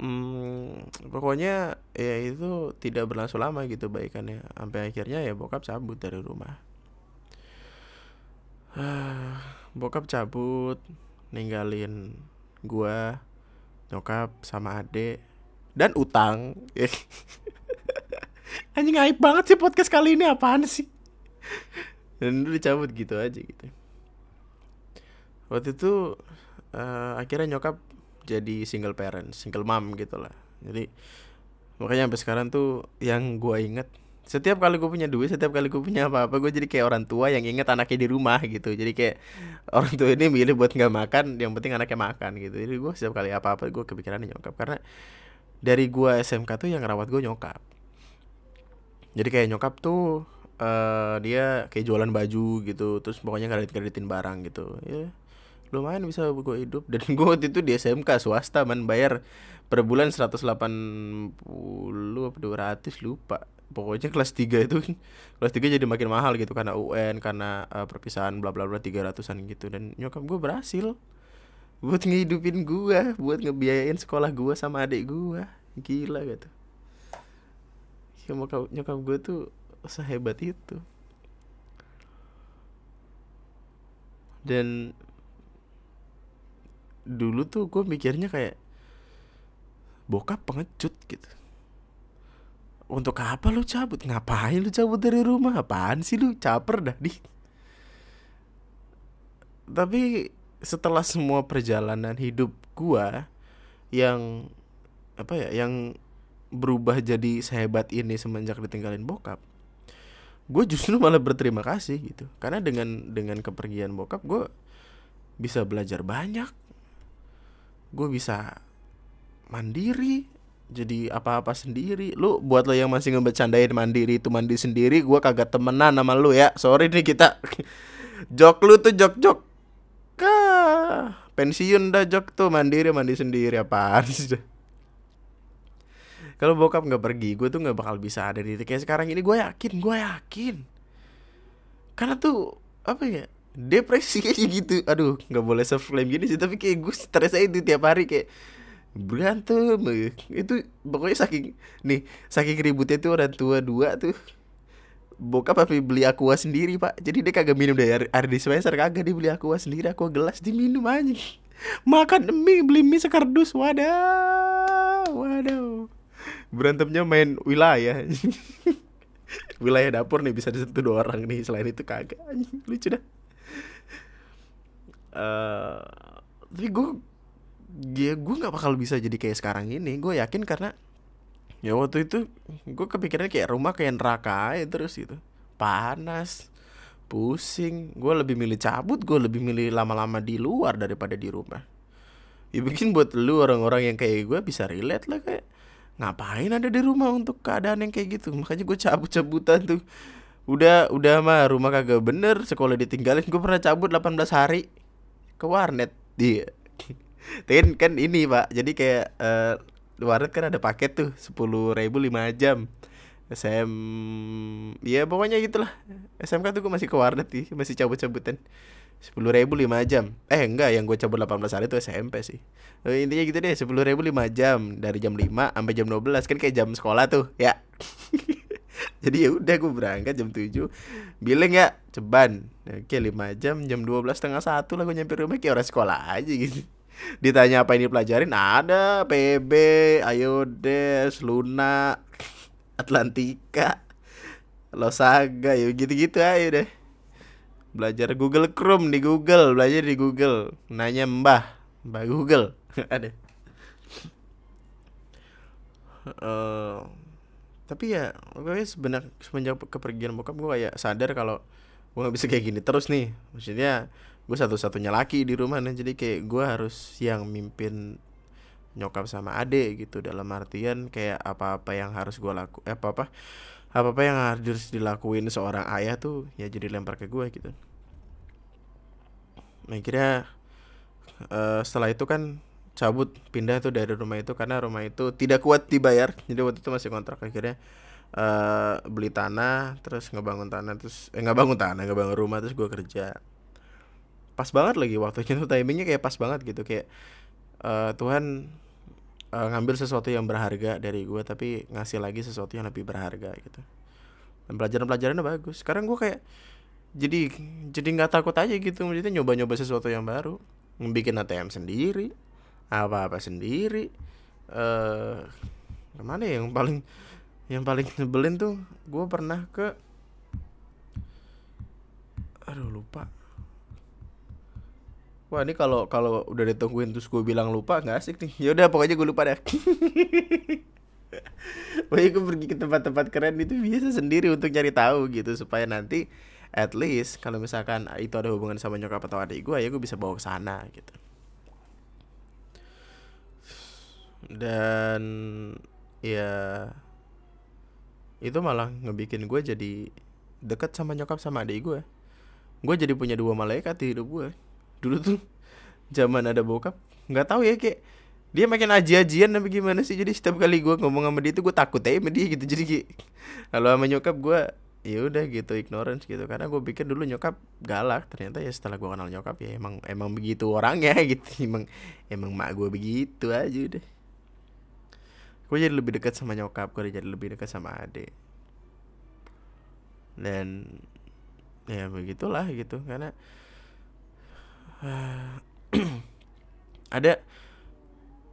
hmm, pokoknya ya itu tidak berlangsung lama gitu baikannya. Sampai akhirnya ya bokap cabut dari rumah. Bokap cabut ninggalin gua nyokap sama adek dan utang Anjing aib banget sih podcast kali ini apaan sih? Dan udah cabut gitu aja gitu. Waktu itu uh, akhirnya nyokap jadi single parent, single mom gitu lah. Jadi makanya sampai sekarang tuh yang gue inget setiap kali gue punya duit, setiap kali gue punya apa-apa, gue jadi kayak orang tua yang inget anaknya di rumah gitu. Jadi kayak orang tua ini milih buat nggak makan, yang penting anaknya makan gitu. Jadi gue setiap kali apa-apa gue kepikiran nyokap karena dari gue SMK tuh yang rawat gue nyokap jadi kayak nyokap tuh uh, dia kayak jualan baju gitu terus pokoknya kredit kreditin barang gitu. Ya lumayan bisa gue hidup. Dan gue waktu itu di SMK swasta man bayar per bulan 180 apa 200 lupa. Pokoknya kelas 3 itu kelas 3 jadi makin mahal gitu karena UN karena uh, perpisahan bla bla bla 300an gitu. Dan nyokap gue berhasil buat ngehidupin gue buat ngebiayain sekolah gue sama adik gue gila gitu ya nyokap, nyokap gue tuh sehebat itu. Dan dulu tuh gue mikirnya kayak bokap pengecut gitu. Untuk apa lu cabut? Ngapain lu cabut dari rumah? Apaan sih lu? Caper dah di. Tapi setelah semua perjalanan hidup gua yang apa ya yang berubah jadi sehebat ini semenjak ditinggalin bokap gue justru malah berterima kasih gitu. Karena dengan dengan kepergian bokap gue bisa belajar banyak. Gue bisa mandiri jadi apa-apa sendiri. Lu buat lo yang masih ngebecandain mandiri itu mandi sendiri gue kagak temenan sama lu ya. Sorry nih kita. Jok lu tuh jok jok. Kah pensiun dah jok tuh. Mandiri mandi sendiri. Apaan sih kalau bokap nggak pergi gue tuh nggak bakal bisa ada di kayak sekarang. Ini gue yakin gue yakin. Karena tuh apa ya depresi kayak gitu. Aduh nggak boleh self claim gini sih tapi kayak gue stres aja itu tiap hari kayak berantem. Itu pokoknya saking nih saking ributnya tuh orang tua dua tuh. Bokap tapi beli aqua sendiri pak. Jadi dia kagak minum dari air dispenser kagak dia beli aqua sendiri aqua gelas diminum aja makan mie beli mie sekardus. Wadah waduh berantemnya main wilayah. Wilayah dapur nih bisa disentuh dua orang nih. Selain itu kagak. Lucu dah. Uh, tapi gue ya gue nggak bakal bisa jadi kayak sekarang ini. Gue yakin karena ya waktu itu gue kepikirannya kayak rumah kayak neraka aja terus gitu. Panas pusing. Gue lebih milih cabut gue lebih milih lama-lama di luar daripada di rumah. Ya bikin buat lu orang-orang yang kayak gue bisa relate lah kayak ngapain ada di rumah untuk keadaan yang kayak gitu? Makanya gue cabut-cabutan tuh. Udah udah mah rumah kagak bener. Sekolah ditinggalin. Gue pernah cabut 18 hari. Ke warnet. Dia tapi kan ini pak. Jadi kayak uh, warnet kan ada paket tuh. sepuluh ribu lima jam. SM ya pokoknya gitulah. SMK tuh gue masih ke warnet sih. Masih cabut-cabutan sepuluh ribu lima jam. Eh enggak yang gue cabut 18 hari itu SMP sih. Eh, intinya gitu deh sepuluh ribu lima jam dari jam 5 sampai jam 12 kan kayak jam sekolah tuh ya. Jadi ya udah gue berangkat jam 7 bilang ya ceban. Oke lima jam jam 12 setengah satu lah gue nyampe rumah kayak orang sekolah aja gitu. Ditanya apa ini pelajarin ada PB Ayodes Luna Atlantika Losaga ya gitu-gitu aja deh belajar Google Chrome di Google belajar di Google. Nanya mbah mbah Google. Ada. Uh, tapi ya gue sebenarnya semenjak kepergian bokap gue kayak sadar kalau gue gak bisa kayak gini terus nih. Maksudnya gue satu-satunya laki di rumah nih jadi kayak gue harus yang mimpin nyokap sama ade gitu. Dalam artian kayak apa-apa yang harus gue laku eh, apa apa apa yang harus dilakuin seorang ayah tuh ya jadi lempar ke gue gitu. Nah akhirnya uh, setelah itu kan cabut pindah tuh dari rumah itu karena rumah itu tidak kuat dibayar. Jadi waktu itu masih kontrak akhirnya uh, beli tanah terus ngebangun tanah terus eh nggak bangun tanah ngebangun rumah terus gue kerja. Pas banget lagi waktunya tuh timingnya kayak pas banget gitu kayak uh, Tuhan uh, ngambil sesuatu yang berharga dari gue tapi ngasih lagi sesuatu yang lebih berharga gitu. Dan pelajaran-pelajarannya bagus. Sekarang gue kayak jadi jadi nggak takut aja gitu. Jadi nyoba-nyoba sesuatu yang baru bikin ATM sendiri apa-apa sendiri. Eh uh, ke mana ya yang paling yang paling nyebelin tuh? Gue pernah ke aduh lupa Wah ini kalau kalau udah ditungguin terus gue bilang lupa nggak asik nih. Ya udah pokoknya gue lupa deh. Pokoknya gue pergi ke tempat-tempat keren itu biasa sendiri untuk cari tahu gitu supaya nanti at least kalau misalkan itu ada hubungan sama nyokap atau adik gue ya gue bisa bawa ke sana gitu. Dan ya itu malah ngebikin gue jadi deket sama nyokap sama adik gue. Gue jadi punya dua malaikat di hidup gue dulu tuh zaman ada bokap nggak tahu ya kayak dia makin aji-ajian tapi gimana sih. Jadi setiap kali gue ngomong sama dia tuh gue takut aja sama dia gitu. Jadi kayak kalau sama nyokap gue ya udah gitu ignorance gitu. Karena gue pikir dulu nyokap galak ternyata ya setelah gue kenal nyokap ya emang emang begitu orangnya gitu. Emang emang mak gue begitu aja udah. Gue jadi lebih dekat sama nyokap gue jadi lebih dekat sama ade dan ya begitulah gitu karena ada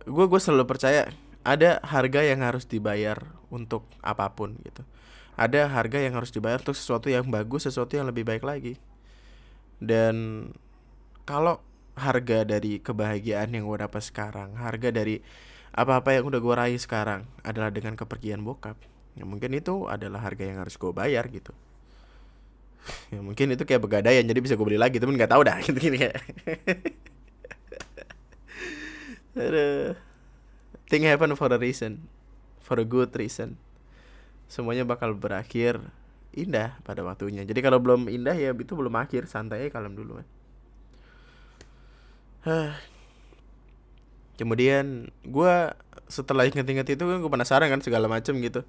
gue gue selalu percaya ada harga yang harus dibayar untuk apa pun gitu. Ada harga yang harus dibayar untuk sesuatu yang bagus sesuatu yang lebih baik lagi. Dan kalau harga dari kebahagiaan yang gue dapat sekarang harga dari apa-apa yang udah gue raih sekarang adalah dengan kepergian bokap ya mungkin itu adalah harga yang harus gue bayar gitu ya mungkin itu kayak begadaian jadi bisa gue beli lagi tapi nggak tahu dah gitu gini ya Aduh. Thing happen for a reason. For a good reason. Semuanya bakal berakhir Indah pada waktunya. Jadi kalau belum indah ya itu belum akhir Santai kalem dulu Kemudian Gue setelah inget-inget itu kan gue penasaran kan segala macem gitu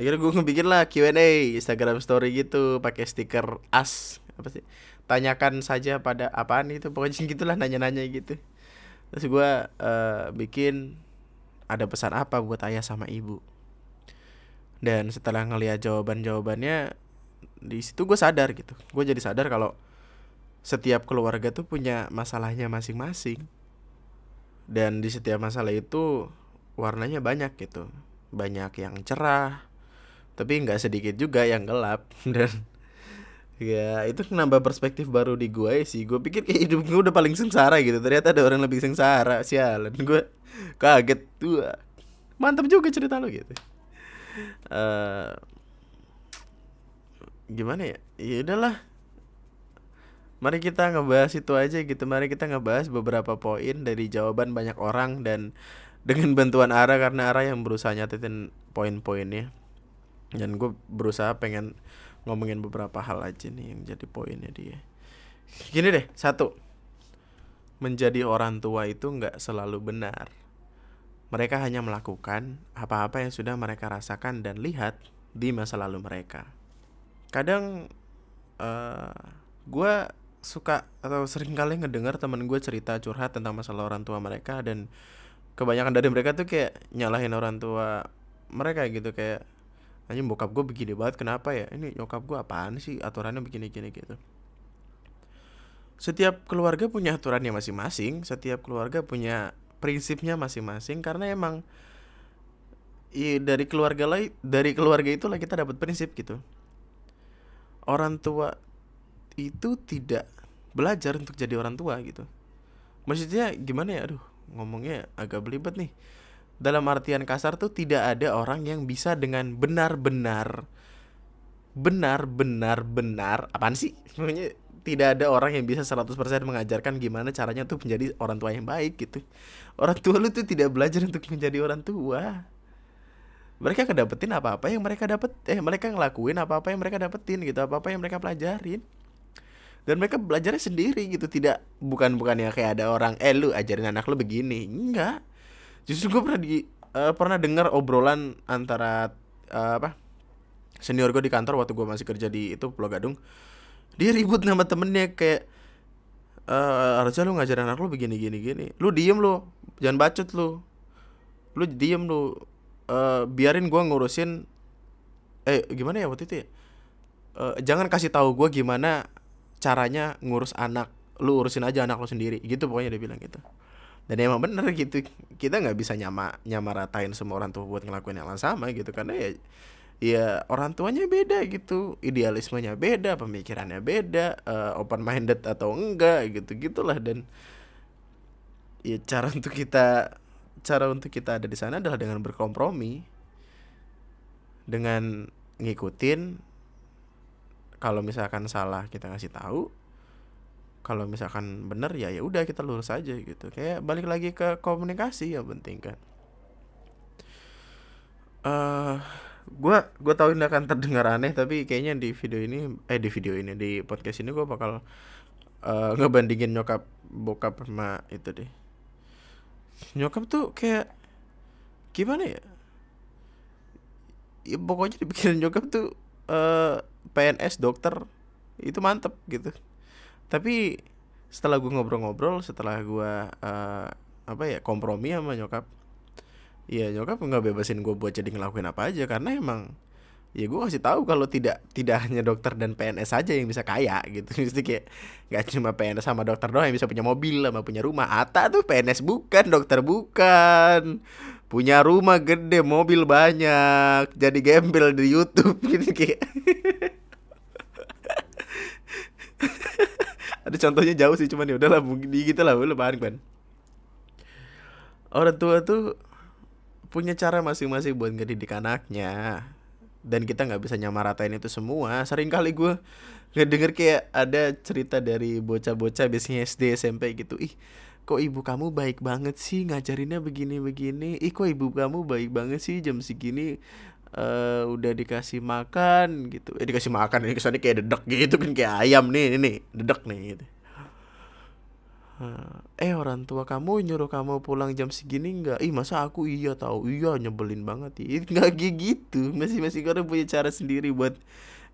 akhirnya gue ngebikin lah Q&A Instagram story gitu pakai stiker as apa sih? Tanyakan saja pada apaan itu pokoknya gitulah nanya-nanya gitu. Terus gue uh, bikin ada pesan apa buat ayah sama ibu. Dan setelah ngeliat jawaban jawabannya di situ gue sadar gitu. Gue jadi sadar kalau setiap keluarga tuh punya masalahnya masing-masing. Dan di setiap masalah itu warnanya banyak gitu. Banyak yang cerah tapi nggak sedikit juga yang gelap. Dan ya itu nambah perspektif baru di gue sih. Gue pikir kayak hidup gue udah paling sengsara gitu. Ternyata ada orang lebih sengsara. Sialan. Gue kaget. Tuh mantap juga cerita lo gitu. Uh, gimana ya? Ya udahlah. Mari kita ngebahas itu aja gitu. Mari kita ngebahas beberapa poin dari jawaban banyak orang dan dengan bantuan Ara karena Ara yang berusaha nyatetin poin-poinnya dan gue berusaha pengen ngomongin beberapa hal aja nih yang jadi poinnya dia gini deh satu menjadi orang tua itu nggak selalu benar. Mereka hanya melakukan apa-apa yang sudah mereka rasakan dan lihat di masa lalu mereka. Kadang uh, gue suka atau sering kali ngedengar temen gue cerita curhat tentang masalah orang tua mereka dan kebanyakan dari mereka tuh kayak nyalahin orang tua mereka gitu kayak anjing bokap gue begini banget kenapa ya? Ini nyokap gue apaan sih? Aturannya begini-gini gitu. Setiap keluarga punya aturannya masing-masing setiap keluarga punya prinsipnya masing-masing karena emang i, dari keluarga lain dari keluarga itulah kita dapat prinsip gitu. Orang tua itu tidak belajar untuk jadi orang tua gitu. Maksudnya gimana ya? Aduh ngomongnya agak belibet nih dalam artian kasar tuh tidak ada orang yang bisa dengan benar-benar benar-benar benar apaan sih? Sebenarnya tidak ada orang yang bisa 100% mengajarkan gimana caranya tuh menjadi orang tua yang baik gitu. Orang tua lu tuh tidak belajar untuk menjadi orang tua. Mereka kedapetin apa-apa yang mereka dapet eh mereka ngelakuin apa-apa yang mereka dapetin gitu apa-apa yang mereka pelajarin. Dan mereka belajarnya sendiri gitu tidak bukan bukan ya kayak ada orang eh lu ajarin anak lu begini. Enggak justru gue pernah di uh, pernah dengar obrolan antara uh, apa senior gue di kantor waktu gue masih kerja di itu Pulau Gadung. Dia ribut sama temennya kayak uh, harusnya lu ngajarin anak lu begini gini gini. Lu diem lu. Jangan bacot lu. Lu diem lu. Uh, biarin gue ngurusin eh gimana ya waktu itu ya? Uh, jangan kasih tahu gue gimana caranya ngurus anak lu urusin aja anak lu sendiri. Gitu pokoknya dia bilang gitu dan emang bener gitu kita nggak bisa nyama ratain semua orang tua buat ngelakuin yang sama gitu. Karena ya ya orang tuanya beda gitu idealismenya beda pemikirannya beda uh, open minded atau enggak gitu gitulah. Dan ya cara untuk kita cara untuk kita ada di sana adalah dengan berkompromi dengan ngikutin kalau misalkan salah kita ngasih tahu kalau misalkan bener ya ya udah kita lurus aja gitu. Kayak balik lagi ke komunikasi yang penting kan. Uh, gua gue tahu ini akan terdengar aneh tapi kayaknya di video ini eh di video ini di podcast ini gue bakal uh, ngebandingin nyokap bokap sama itu deh. Nyokap tuh kayak gimana ya? Ya pokoknya dipikirin nyokap tuh uh, eh, PNS dokter itu mantep gitu tapi setelah gue ngobrol-ngobrol setelah gue uh, apa ya kompromi sama nyokap ya nyokap nggak bebasin gue buat jadi ngelakuin apa aja. Karena emang ya gue kasih tahu kalau tidak tidak hanya dokter dan PNS saja yang bisa kaya gitu. Mesti kayak nggak cuma PNS sama dokter doang yang bisa punya mobil sama punya rumah. Ata tuh PNS bukan dokter bukan. Punya rumah gede mobil banyak. Jadi gembel di YouTube gitu kayak ada contohnya jauh sih cuman ya udahlah di gitu lah lu paham kan orang tua tuh punya cara masing-masing buat ngedidik anaknya. Dan kita nggak bisa nyamaratain itu semua. Sering kali gue nggak denger kayak ada cerita dari bocah-bocah biasanya SD SMP gitu. Ih kok ibu kamu baik banget sih ngajarinnya begini-begini? Ih kok ibu kamu baik banget sih jam segini uh, udah dikasih makan gitu. Eh dikasih makan ini kesannya kayak dedek gitu kan kayak ayam nih ini dedek nih gitu. Eh orang tua kamu nyuruh kamu pulang jam segini nggak? Ih masa aku iya tahu? Iya nyebelin banget. Ya nggak gitu. Masih masih orang punya cara sendiri buat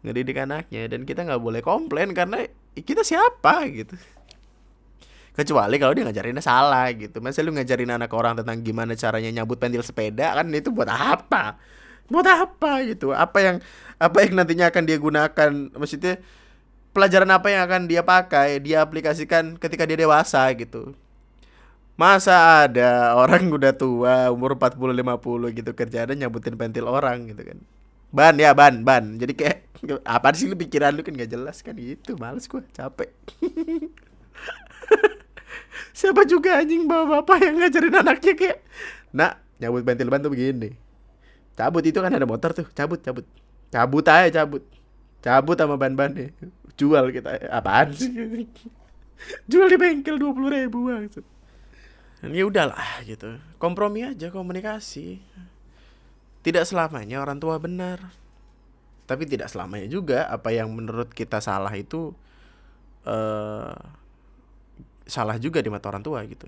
ngedidik anaknya dan kita nggak boleh komplain karena kita siapa? gitu. Kecuali kalau dia ngajarinnya salah gitu. Masa lu ngajarin anak orang tentang gimana caranya nyabut pentil sepeda kan itu buat apa buat apa gitu? Apa yang apa yang nantinya akan dia gunakan? Maksudnya pelajaran apa yang akan dia pakai dia aplikasikan ketika dia dewasa gitu. Masa ada orang udah tua umur 40 50 gitu kerjanya nyabutin pentil orang gitu kan. Ban ya ban ban. Jadi kayak apa sih lu pikiran lu kan gak jelas kan? Gitu males gua capek. Siapa juga anjing bawa bapak yang ngajarin anaknya kayak nak nyabut pentil ban tuh begini cabut itu kan ada motor tuh. Cabut cabut. Cabut aja cabut. Cabut sama ban-ban nih jual kita. Apaan sih? Jual di bengkel dua puluh ribu maksud ya udahlah gitu. Kompromi aja komunikasi. Tidak selamanya orang tua benar. Tapi tidak selamanya juga apa yang menurut kita salah itu uh, salah juga di mata orang tua gitu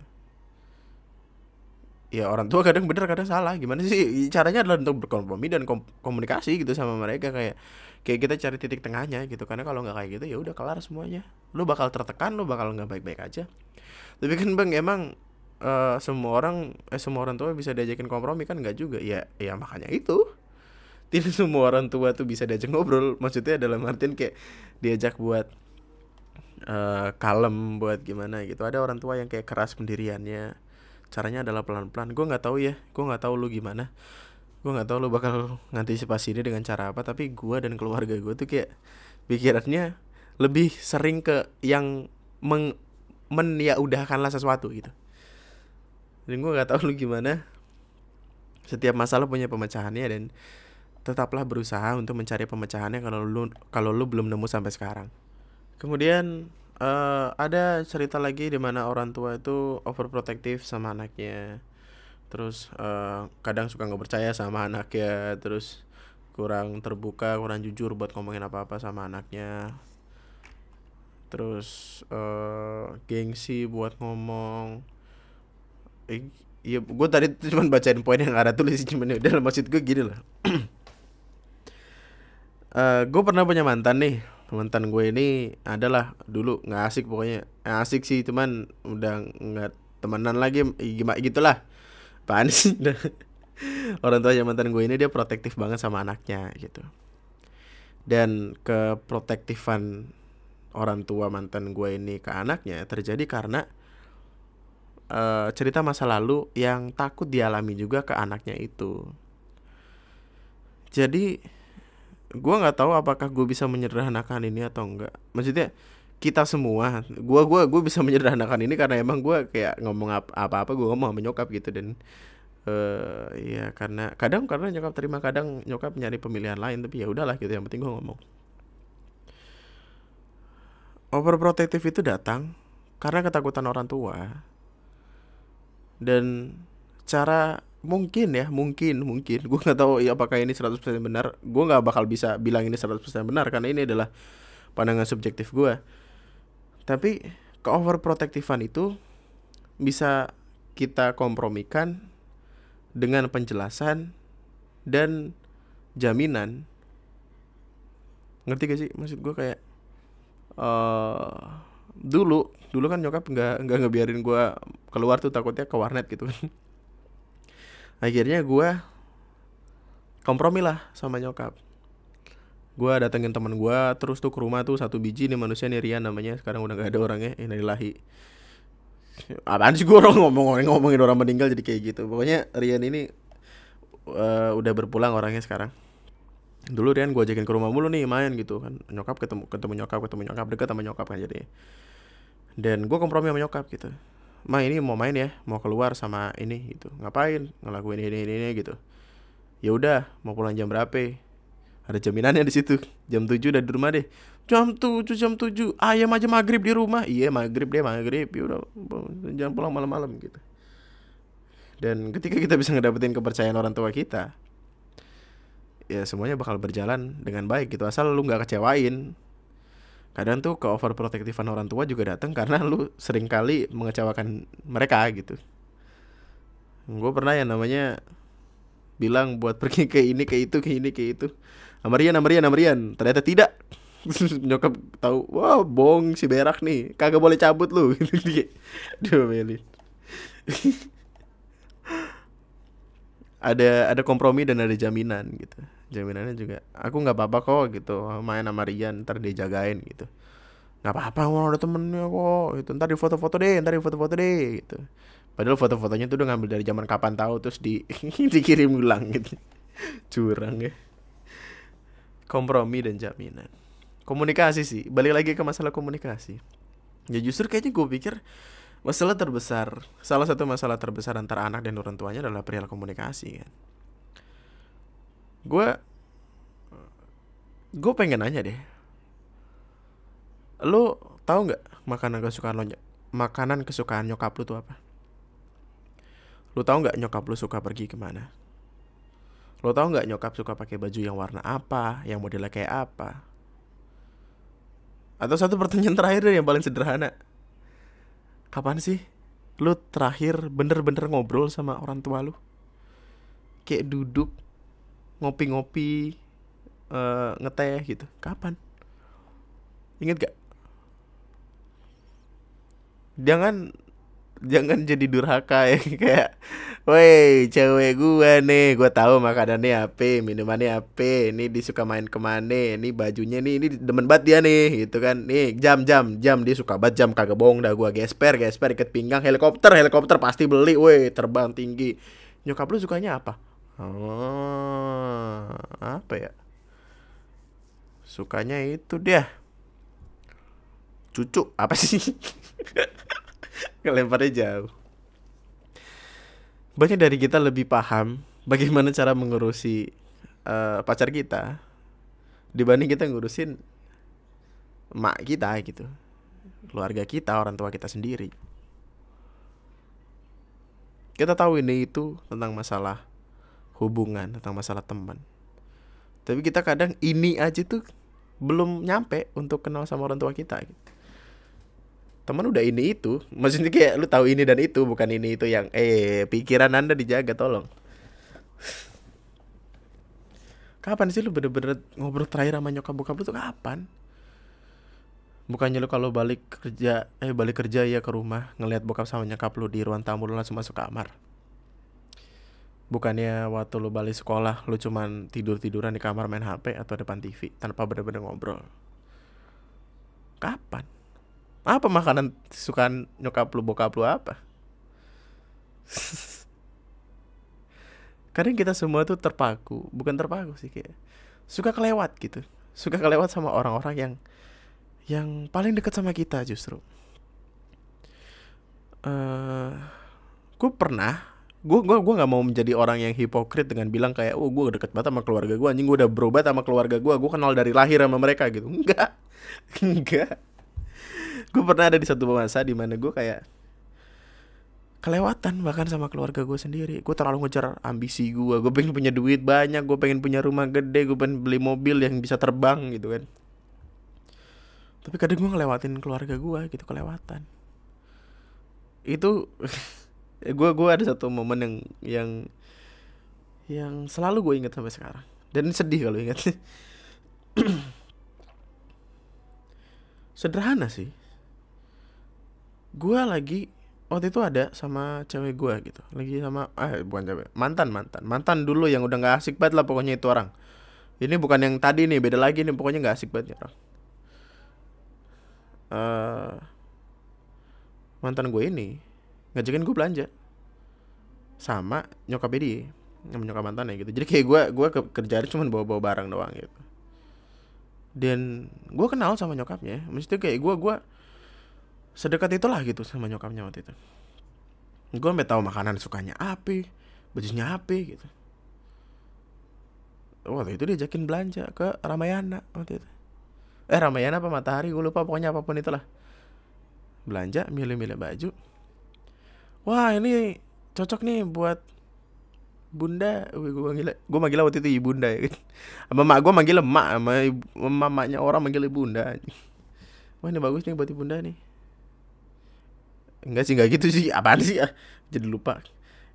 ya orang tua kadang bener kadang salah. Gimana sih? Caranya adalah untuk berkompromi dan kom komunikasi gitu sama mereka. Kayak kayak kita cari titik tengahnya gitu. Karena kalau nggak kayak gitu ya udah kelar semuanya. Lu bakal tertekan lu bakal nggak baik-baik aja. Tapi kan bang emang uh, semua orang eh semua orang tua bisa diajakin kompromi kan? Nggak juga. Ya ya makanya itu. Tidak semua orang tua tuh bisa diajak ngobrol. Maksudnya dalam artian kayak diajak buat uh, kalem buat gimana gitu. Ada orang tua yang kayak keras pendiriannya caranya adalah pelan-pelan. Gue nggak tahu ya gue nggak tahu lu gimana. Gue nggak tahu lu bakal ngantisipasi ini dengan cara apa tapi gue dan keluarga gue tuh kayak pikirannya lebih sering ke yang meng men ya udahkanlah sesuatu gitu. Dan gue nggak tahu lu gimana. Setiap masalah punya pemecahannya dan tetaplah berusaha untuk mencari pemecahannya kalau lu kalau lu belum nemu sampai sekarang. Kemudian uh, ada cerita lagi di mana orang tua itu overprotective sama anaknya. Terus uh, kadang suka nggak percaya sama anaknya. Terus kurang terbuka kurang jujur buat ngomongin apa apa sama anaknya. Terus uh, gengsi buat ngomong. Eh, iya gue tadi cuma bacain poin yang ada tulis cuman ya udah maksud gue gini lah uh, gue pernah punya mantan nih mantan gue ini adalah dulu nggak asik pokoknya. Asik sih cuman udah nggak temenan lagi gimana gitulah. Apaan orang tua mantan gue ini dia protektif banget sama anaknya gitu. Dan keprotektifan orang tua mantan gue ini ke anaknya terjadi karena uh, cerita masa lalu yang takut dialami juga ke anaknya itu. Jadi gue nggak tahu apakah gue bisa menyederhanakan ini atau enggak maksudnya kita semua gue gua gue bisa menyederhanakan ini karena emang gue kayak ngomong apa apa gue ngomong sama nyokap gitu. Dan uh, ya karena kadang karena nyokap terima kadang nyokap nyari pemilihan lain tapi ya udahlah gitu yang penting gue ngomong. Overprotective itu datang karena ketakutan orang tua. Dan cara mungkin ya mungkin mungkin. Gue nggak tahu ya apakah ini 100% benar. Gue nggak bakal bisa bilang ini 100% benar karena ini adalah pandangan subjektif gue tapi ke overprotectivan itu bisa kita kompromikan dengan penjelasan dan jaminan. Ngerti gak sih maksud gue kayak uh, dulu dulu kan nyokap nggak nggak ngebiarin gue keluar tuh takutnya ke warnet gitu kan akhirnya gue kompromi lah sama nyokap. Gue datengin teman gue terus tuh ke rumah tuh satu biji nih manusia nih Rian namanya. Sekarang udah gak ada orangnya ini lahi. Apaan sih gue orang ngomong ngomongin orang meninggal jadi kayak gitu. Pokoknya Rian ini uh, udah berpulang orangnya sekarang. Dulu Rian gue ajakin ke rumah mulu nih main gitu kan. Nyokap ketemu ketemu nyokap ketemu nyokap deket sama nyokap kan jadi dan gue kompromi sama nyokap gitu ma ini mau main ya mau keluar sama ini gitu. Ngapain? Ngelakuin ini ini, ini gitu. Ya udah mau pulang jam berapa? Ada jaminannya di situ. Jam 7 udah di rumah deh. Jam 7 jam 7 ayam aja maghrib di rumah. Iya maghrib deh maghrib. Ya udah jangan pulang malam-malam gitu. Dan ketika kita bisa ngedapetin kepercayaan orang tua kita ya semuanya bakal berjalan dengan baik gitu. Asal lu nggak kecewain kadang tuh ke overprotektifan orang tua juga datang karena lu sering kali mengecewakan mereka gitu. Gue pernah ya namanya bilang buat pergi ke ini ke itu ke ini ke itu. Amarian Amarian Amarian ternyata tidak. Nyokap tahu wah bong si berak nih. Kagak boleh cabut lu. Dia. Melin ada ada kompromi dan ada jaminan gitu jaminannya juga aku nggak apa-apa kok gitu. Main sama Rian ntar dia jagain gitu. Nggak apa-apa mau ada temennya kok itu ntar di foto-foto deh ntar di foto-foto deh gitu. Padahal foto-fotonya tuh udah ngambil dari zaman kapan tahu terus di dikirim ulang gitu. Curang ya. Kompromi dan jaminan. Komunikasi sih balik lagi ke masalah komunikasi. Ya justru kayaknya gue pikir masalah terbesar salah satu masalah terbesar antara anak dan orang tuanya adalah perihal komunikasi kan gue gue pengen nanya deh. Lo tahu nggak makanan kesukaan lo makanan kesukaan nyokap lo tuh apa? Lo tahu nggak nyokap lo suka pergi ke mana? Lo tahu nggak nyokap suka pakai baju yang warna apa yang modelnya kayak apa? Atau satu pertanyaan terakhir deh yang paling sederhana. Kapan sih lu terakhir bener-bener ngobrol sama orang tua lu? Kayak duduk ngopi-ngopi uh, ngeteh gitu. Kapan? Inget gak? Jangan jangan jadi durhaka ya kayak woi cewek gua nih gua tahu makanannya apa minumannya apa ini disuka main ke mana ini bajunya nih ini demen banget dia nih gitu kan. Nih jam jam jam dia suka banget jam kagak bohong dah gua. Gesper gesper ikat pinggang helikopter helikopter pasti beli. Woi terbang tinggi. Nyokap lu sukanya apa oh apa ya sukanya itu dia cucu apa sih Kelemparnya jauh. Banyak dari kita lebih paham bagaimana cara mengurusi uh, pacar kita dibanding kita ngurusin mak kita gitu. Keluarga kita, orang tua kita sendiri. Kita tahu ini itu tentang masalah hubungan, tentang masalah teman. Tapi kita kadang ini aja tuh belum nyampe untuk kenal sama orang tua kita gitu. Teman udah ini itu maksudnya kayak lu tahu ini dan itu bukan ini itu yang eh pikiran anda dijaga tolong. Kapan sih lu bener-bener ngobrol terakhir sama nyokap bokap lu tuh kapan? Bukannya lu kalau balik kerja eh balik kerja ya ke rumah ngelihat bokap sama nyokap lu di ruang tamu lu langsung masuk kamar bukannya waktu lu balik sekolah lu cuman tidur tiduran di kamar main hp atau depan tv tanpa bener-bener ngobrol kapan apa makanan sukaan nyokap lu bokap lu apa? Kadang kita semua tuh terpaku, bukan terpaku sih kayak suka kelewat gitu. Suka kelewat sama orang-orang yang yang paling dekat sama kita justru. Uh, eh, gue pernah gue gue gue nggak mau menjadi orang yang hipokrit dengan bilang kayak oh gue deket banget sama keluarga gue anjing gue udah berobat sama keluarga gue gue kenal dari lahir sama mereka gitu. Enggak. Enggak. Gue pernah ada di satu masa di mana gue kayak kelewatan bahkan sama keluarga gue sendiri. Gue terlalu ngejar ambisi gue gue pengen punya duit banyak gue pengen punya rumah gede gue pengen beli mobil yang bisa terbang gitu kan. Tapi kadang gue ngelewatin keluarga gue gitu kelewatan. Itu gue gue ada satu momen yang yang yang selalu gue ingat sampai sekarang. Dan sedih kalau ingat. Sederhana sih. Gue lagi waktu itu ada sama cewek gue gitu. Lagi sama eh bukan cewek mantan mantan. Mantan dulu yang udah nggak asik banget lah pokoknya itu orang. Ini bukan yang tadi nih beda lagi nih pokoknya nggak asik banget ya orang. Uh, mantan gue ini ngajakin gue belanja. Sama nyokap dia sama nyokap mantannya gitu. Jadi kayak gue gue ke kerjaan cuma bawa bawa barang doang gitu. Dan gue kenal sama nyokapnya maksudnya kayak gue gue sedekat itulah gitu sama nyokapnya waktu itu. Gue sampai tahu makanan sukanya apa bajunya apa gitu. Waktu itu diajakin belanja ke Ramayana waktu itu. Eh Ramayana apa Matahari gue lupa pokoknya apa pun itulah. Belanja milih-milih baju wah ini cocok nih buat bunda. Gue manggil gue manggil waktu itu ibunda ya. Sama mak gue manggil emak sama mamanya orang manggil ibunda wah ini bagus nih buat ibunda nih. Enggak sih enggak gitu sih. Apaan sih? Ya jadi lupa.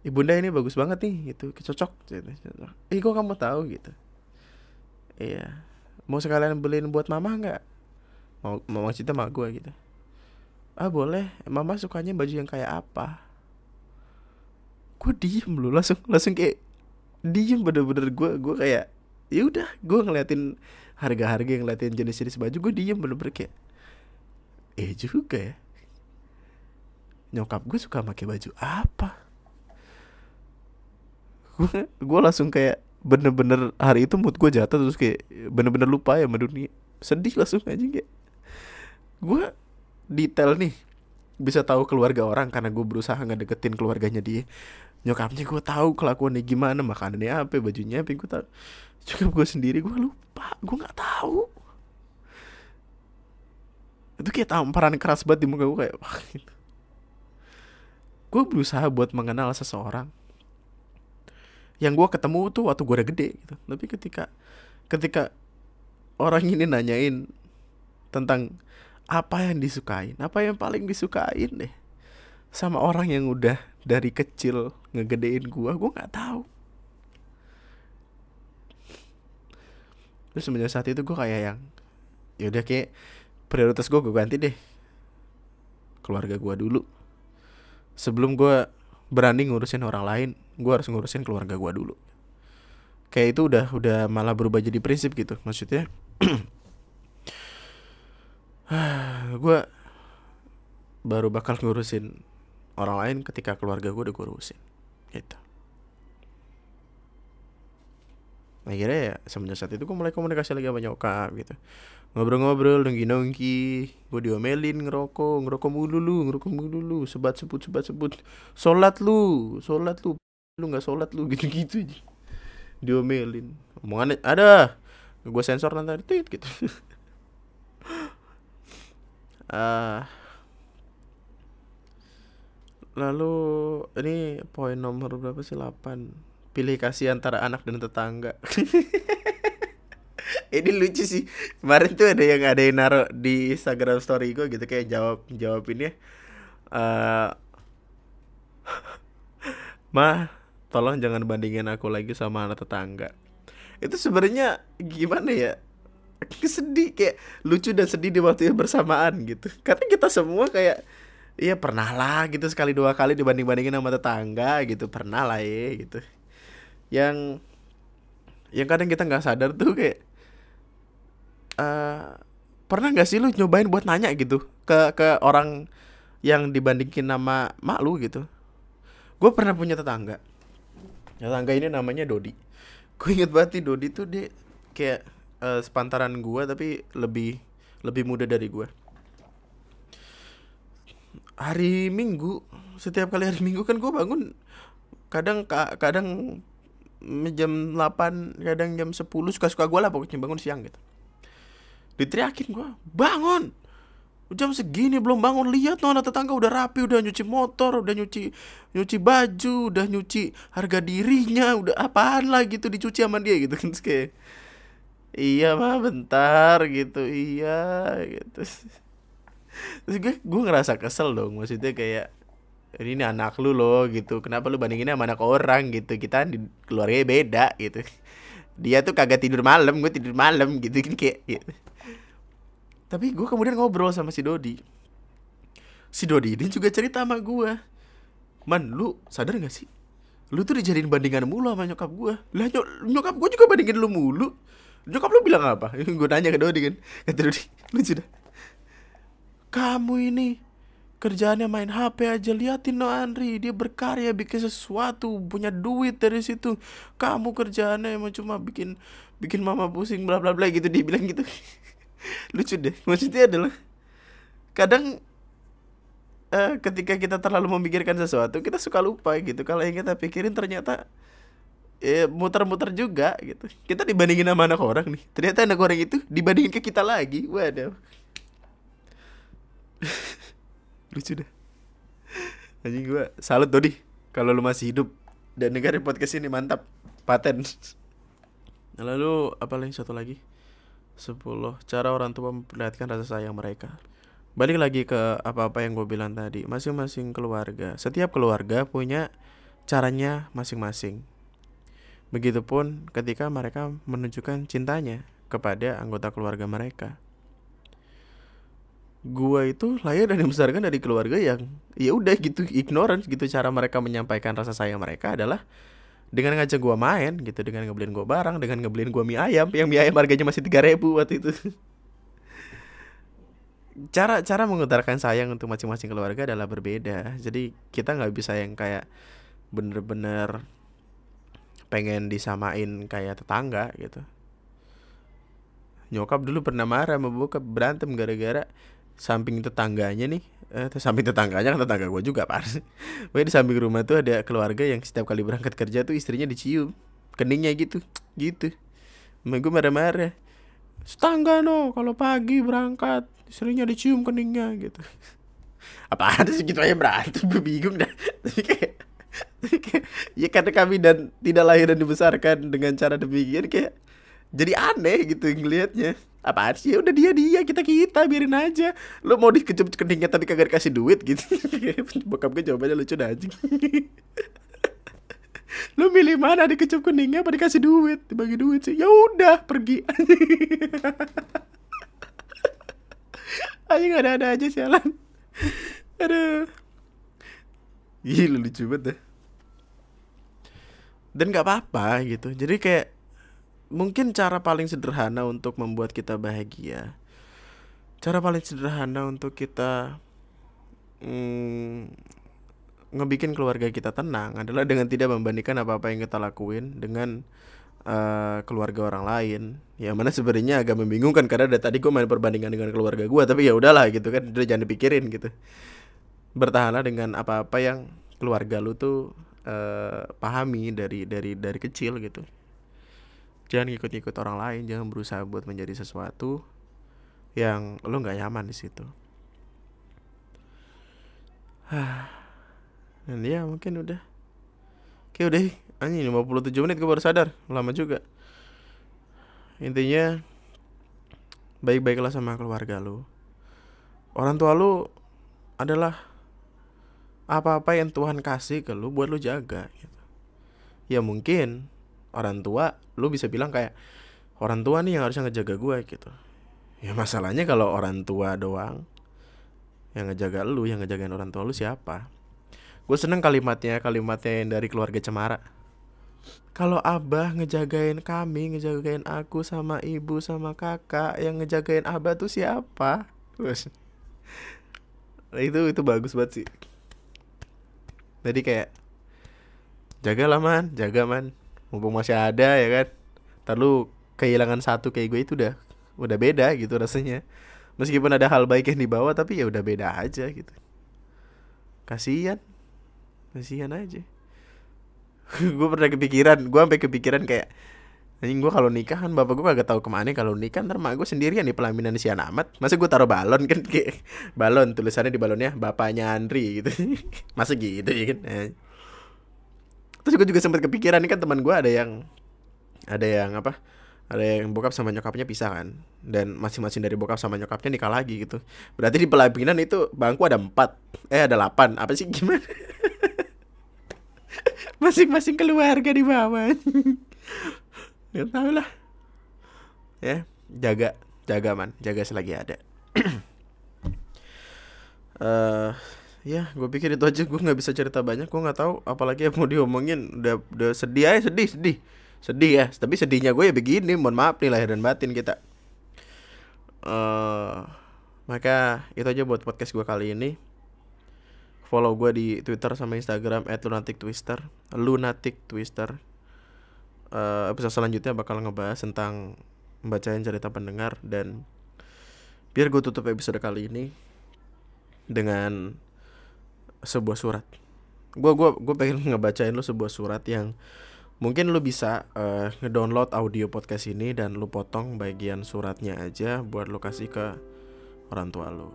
Ibunda ini bagus banget nih gitu. Cocok eh kok kamu tahu gitu? Iya. Mau sekalian beliin buat mama nggak mau mau cerita sama gue gitu. Ah boleh. Mama sukanya baju yang kayak apa gue diem lu langsung langsung kayak diem bener-bener. Gue gue kayak ya udah gue ngeliatin harga-harga yang ngeliatin jenis-jenis baju gue diem bener-bener kayak eh juga ya. Nyokap gue suka pakai baju apa? Gue gue langsung kayak bener-bener hari itu mood gue jatuh terus kayak bener-bener lupa ya sama dunia. Sedih langsung aja kayak. Gue detail nih bisa tahu keluarga orang karena gue berusaha ngedeketin keluarganya dia nyokapnya gue tahu kelakuannya gimana makanannya apa bajunya apa gue tahu. Juga gue sendiri gue lupa gue nggak tahu. Itu kayak tamparan keras banget di muka gue kayak wah gitu gue berusaha buat mengenal seseorang yang gue ketemu tuh waktu gue udah gede gitu. Tapi ketika ketika orang ini nanyain tentang apa yang disukain apa yang paling disukain deh sama orang yang udah dari kecil ngegedein gua gua nggak tahu. Terus semenjak saat itu gua kayak yang ya udah kayak prioritas gua gue ganti deh. Keluarga gua dulu. Sebelum gua berani ngurusin orang lain gua harus ngurusin keluarga gua dulu. Kayak itu udah udah malah berubah jadi prinsip gitu. Maksudnya gue baru bakal ngurusin orang lain ketika keluarga gue udah gue urusin gitu. Akhirnya ya semenjak saat itu gue mulai komunikasi lagi sama nyokap gitu. Ngobrol-ngobrol nongki-nongki gue diomelin ngerokok ngerokok mulu lu ngerokok mulu lu sebat sebut sebat sebut. Sholat lu sholat lu lu nggak sholat lu gitu-gitu aja. Diomelin. Omongannya ada gue sensor nanti gitu. Uh, lalu ini poin nomor berapa sih? 8 pilih kasih antara anak dan tetangga. Ini lucu sih. Kemarin tuh ada yang ada yang naruh di Instagram story gue gitu kayak jawab jawab ini ya uh, mah tolong jangan bandingin aku lagi sama anak tetangga. Itu sebenarnya gimana ya? Sedih kayak lucu dan sedih di waktu yang bersamaan gitu. Karena kita semua kayak Iya pernah lah gitu sekali dua kali dibanding bandingin sama tetangga gitu pernah lah ya gitu. Yang yang kadang kita nggak sadar tuh kayak uh, pernah nggak sih lu nyobain buat nanya gitu ke ke orang yang dibandingin nama mak lu gitu. Gue pernah punya tetangga. Tetangga ini namanya Dodi. Gue inget banget nih Dodi tuh dia kayak uh, sepantaran gue tapi lebih lebih muda dari gue hari Minggu. Setiap kali hari Minggu kan gue bangun kadang kadang jam 8 kadang jam 10 suka suka gue lah pokoknya bangun siang gitu. Diteriakin gue bangun! Jam segini belum bangun. Lihat no anak tetangga udah rapi udah nyuci motor udah nyuci nyuci baju udah nyuci harga dirinya udah apaan lah gitu dicuci sama dia gitu. Kan kayak iya mah bentar gitu. Iya gitu terus gue gue ngerasa kesel dong maksudnya kayak ini, anak lu loh gitu. Kenapa lu bandinginnya sama anak orang? gitu. Kita di keluarga beda gitu. Dia tuh kagak tidur malam gue tidur malam gitu. Kan kayak gitu. tapi gue kemudian ngobrol sama si Dodi. Si Dodi ini juga cerita sama gue. Man lu sadar gak sih? Lu tuh dijadiin bandingan mulu sama nyokap gue. Lah nyok nyokap gue juga bandingin lu mulu. Nyokap lu bilang apa? Gue nanya ke Dodi kan. Kata Dodi lu sudah kamu ini kerjaannya main HP aja liatin no Andri. Dia berkarya bikin sesuatu punya duit dari situ. Kamu kerjaannya emang cuma bikin bikin mama pusing bla bla bla gitu dia bilang gitu. Lucu deh maksudnya adalah kadang uh, ketika kita terlalu memikirkan sesuatu kita suka lupa gitu. Kalau yang kita pikirin ternyata ya muter-muter juga gitu. Kita dibandingin sama anak orang nih. Ternyata anak orang itu dibandingin ke kita lagi waduh lucu deh anjing gue salut Dodi kalau lu masih hidup dan dengerin podcast ini mantap. Paten. Lalu apa lagi? Satu lagi. Sepuluh cara orang tua memperlihatkan rasa sayang mereka. Balik lagi ke apa-apa yang gue bilang tadi. Masing-masing keluarga. Setiap keluarga punya caranya masing-masing. Begitupun ketika mereka menunjukkan cintanya kepada anggota keluarga mereka gua itu lahir dan dibesarkan dari keluarga yang ya udah gitu ignorance gitu. Cara mereka menyampaikan rasa sayang mereka adalah dengan ngajak gua main gitu dengan ngebeliin gua barang dengan ngebeliin gua mie ayam yang mie ayam harganya masih tiga ribu waktu itu. Cara cara mengutarakan sayang untuk masing-masing keluarga adalah berbeda. Jadi kita nggak bisa yang kayak bener-bener pengen disamain kayak tetangga gitu. Nyokap dulu pernah marah sama bokap berantem gara-gara samping tetangganya nih eh samping tetangganya kan tetangga gue juga pak Pokoknya di samping rumah tuh ada keluarga yang setiap kali berangkat kerja tuh istrinya dicium keningnya gitu gitu. Emang gue marah-marah Setangga no kalau pagi berangkat istrinya dicium keningnya gitu. Apa ada segitu aja berantem gue bingung dah. Tapi kayak ya karena kami dan tidak lahir dan dibesarkan dengan cara demikian kayak jadi aneh gitu ngelihatnya apaan sih? Udah dia dia kita kita biarin aja. Lu mau dikecup keningnya tapi kagak dikasih duit gitu. Bokap gue jawabannya lucu dah anjing. Lu milih mana dikecup keningnya apa dikasih duit? Dibagi duit sih. Ya udah pergi. Aja ada ada aja sialan. Aduh. Gila lucu banget deh dan nggak apa-apa gitu. Jadi kayak mungkin cara paling sederhana untuk membuat kita bahagia. Cara paling sederhana untuk kita mm, ngebikin keluarga kita tenang adalah dengan tidak membandingkan apa-apa yang kita lakuin dengan uh, keluarga orang lain. Yang mana sebenarnya agak membingungkan karena dari tadi gue main perbandingan dengan keluarga gue tapi ya udahlah gitu kan udah jangan dipikirin gitu. Bertahanlah dengan apa-apa yang keluarga lu tuh uh, pahami dari dari dari kecil gitu jangan ikut-ikut orang lain jangan berusaha buat menjadi sesuatu yang lo nggak nyaman di situ. Dan ya mungkin udah. Oke udah. Anjing 57 menit gue baru sadar. Lama juga. Intinya baik-baiklah sama keluarga lu. Orang tua lu adalah apa-apa yang Tuhan kasih ke lu buat lu jaga gitu. ya mungkin orang tua lu bisa bilang kayak orang tua nih yang harusnya ngejaga gue gitu. Ya masalahnya kalau orang tua doang yang ngejaga lu yang ngejagain orang tua lu siapa? Gue seneng kalimatnya kalimatnya yang dari keluarga cemara. Kalau abah ngejagain kami ngejagain aku sama ibu sama kakak yang ngejagain abah tuh siapa? Terus itu itu bagus banget sih. Jadi kayak jaga lah man. Jaga man mumpung masih ada ya kan? Ntar lu kehilangan satu kayak gue itu udah udah beda gitu rasanya. Meskipun ada hal baik yang dibawa tapi ya udah beda aja gitu. Kasihan. Kasihan aja. Gue pernah kepikiran gue sampai kepikiran kayak anjing gue kalau nikah kan bapak gue kagak tahu ke mana kalau nikah ntar mak gue sendirian di pelaminan si amat masa gue taruh balon kan? Kayak balon tulisannya di balonnya bapaknya Andri gitu. Masa gitu ya kan terus gue juga sempat kepikiran ini kan teman gue ada yang ada yang apa ada yang bokap sama nyokapnya pisah kan. Dan masing-masing dari bokap sama nyokapnya nikah lagi gitu. Berarti di pelaminan itu bangku ada empat eh ada delapan. Apa sih gimana? Masing-masing keluarga di bawah. Ya tahu lah. Ya jaga jaga man. Jaga selagi ada. Uh, ya gue pikir itu aja. Gue nggak bisa cerita banyak. Gue nggak tahu apalagi yang mau diomongin udah udah sedih aja sedih sedih. Sedih ya tapi sedihnya gue ya begini mohon maaf nih lahir dan batin kita. Uh, maka itu aja buat podcast gue kali ini. Follow gue di twitter sama instagram @lunatic_twister lunatic twister uh, episode selanjutnya bakal ngebahas tentang membacain cerita pendengar dan biar gue tutup episode kali ini dengan sebuah surat. Gue gua gue pengen ngebacain lu sebuah surat yang mungkin lu bisa uh, ngedownload audio podcast ini dan lu potong bagian suratnya aja buat lu kasih ke orang tua lu.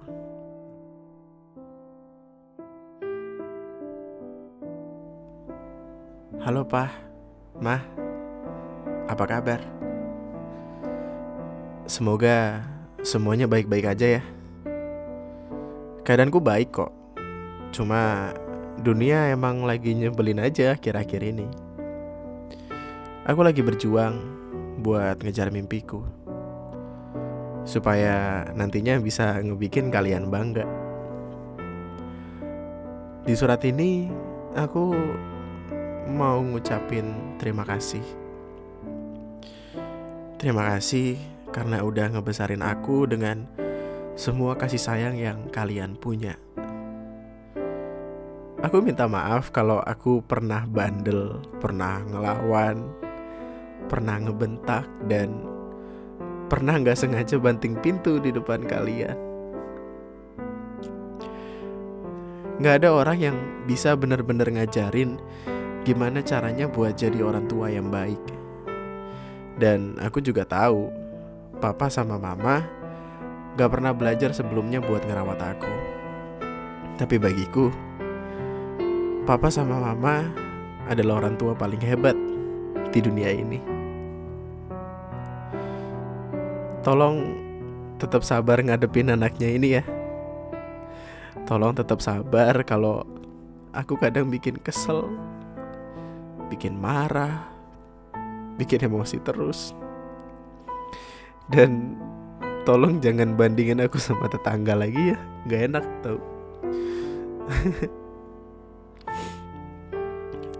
Halo Pak, Mah, apa kabar? Semoga semuanya baik-baik aja ya. Keadaanku baik kok Cuma dunia emang lagi nyebelin aja akhir-akhir ini. Aku lagi berjuang buat ngejar mimpiku. Supaya nantinya bisa ngebikin kalian bangga. Di surat ini aku mau ngucapin terima kasih. Terima kasih karena udah ngebesarin aku dengan semua kasih sayang yang kalian punya. Aku minta maaf kalau aku pernah bandel, pernah ngelawan, pernah ngebentak, dan pernah nggak sengaja banting pintu di depan kalian. Gak ada orang yang bisa bener-bener ngajarin gimana caranya buat jadi orang tua yang baik. Dan aku juga tahu, papa sama mama gak pernah belajar sebelumnya buat ngerawat aku. Tapi bagiku, Papa sama Mama adalah orang tua paling hebat di dunia ini. tolong tetap sabar ngadepin anaknya ini ya. Tolong tetap sabar kalau aku kadang bikin kesel, bikin marah, bikin emosi terus. Dan tolong jangan bandingin aku sama tetangga lagi ya, nggak enak tau.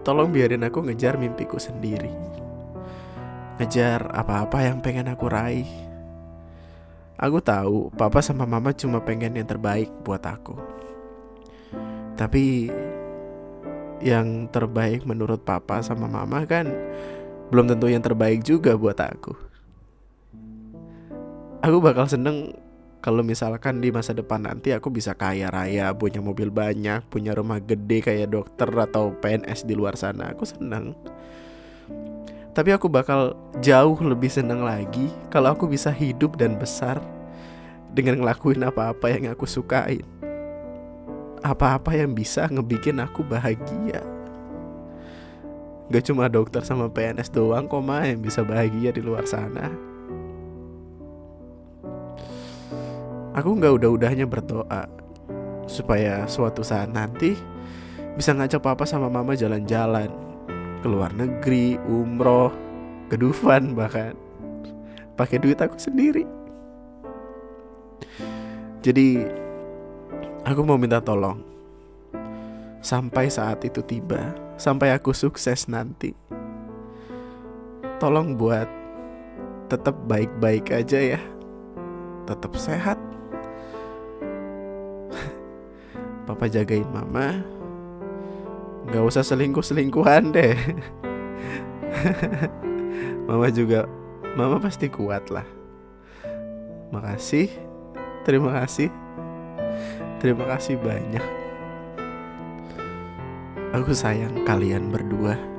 tolong biarin aku ngejar mimpiku sendiri. Ngejar apa-apa yang pengen aku raih. Aku tahu papa sama mama cuma pengen yang terbaik buat aku. Tapi yang terbaik menurut papa sama mama kan belum tentu yang terbaik juga buat aku. Aku bakal seneng kalau misalkan di masa depan nanti aku bisa kaya raya, punya mobil banyak, punya rumah gede kayak dokter atau PNS di luar sana, aku seneng. Tapi aku bakal jauh lebih seneng lagi kalau aku bisa hidup dan besar dengan ngelakuin apa-apa yang aku sukain apa-apa yang bisa ngebikin aku bahagia. Gak cuma dokter sama PNS doang kok mah yang bisa bahagia di luar sana Aku gak udah-udahnya berdoa Supaya suatu saat nanti Bisa ngajak papa sama mama jalan-jalan Ke luar negeri, umroh, ke Dufan bahkan. Pakai duit aku sendiri. Jadi Aku mau minta tolong. Sampai saat itu tiba Sampai aku sukses nanti Tolong buat Tetap baik-baik aja ya. Tetap sehat Papa jagain mama. Gak usah selingkuh-selingkuhan deh. Mama juga Mama pasti kuat lah. Makasih. Terima kasih. Terima kasih banyak. Aku sayang kalian berdua.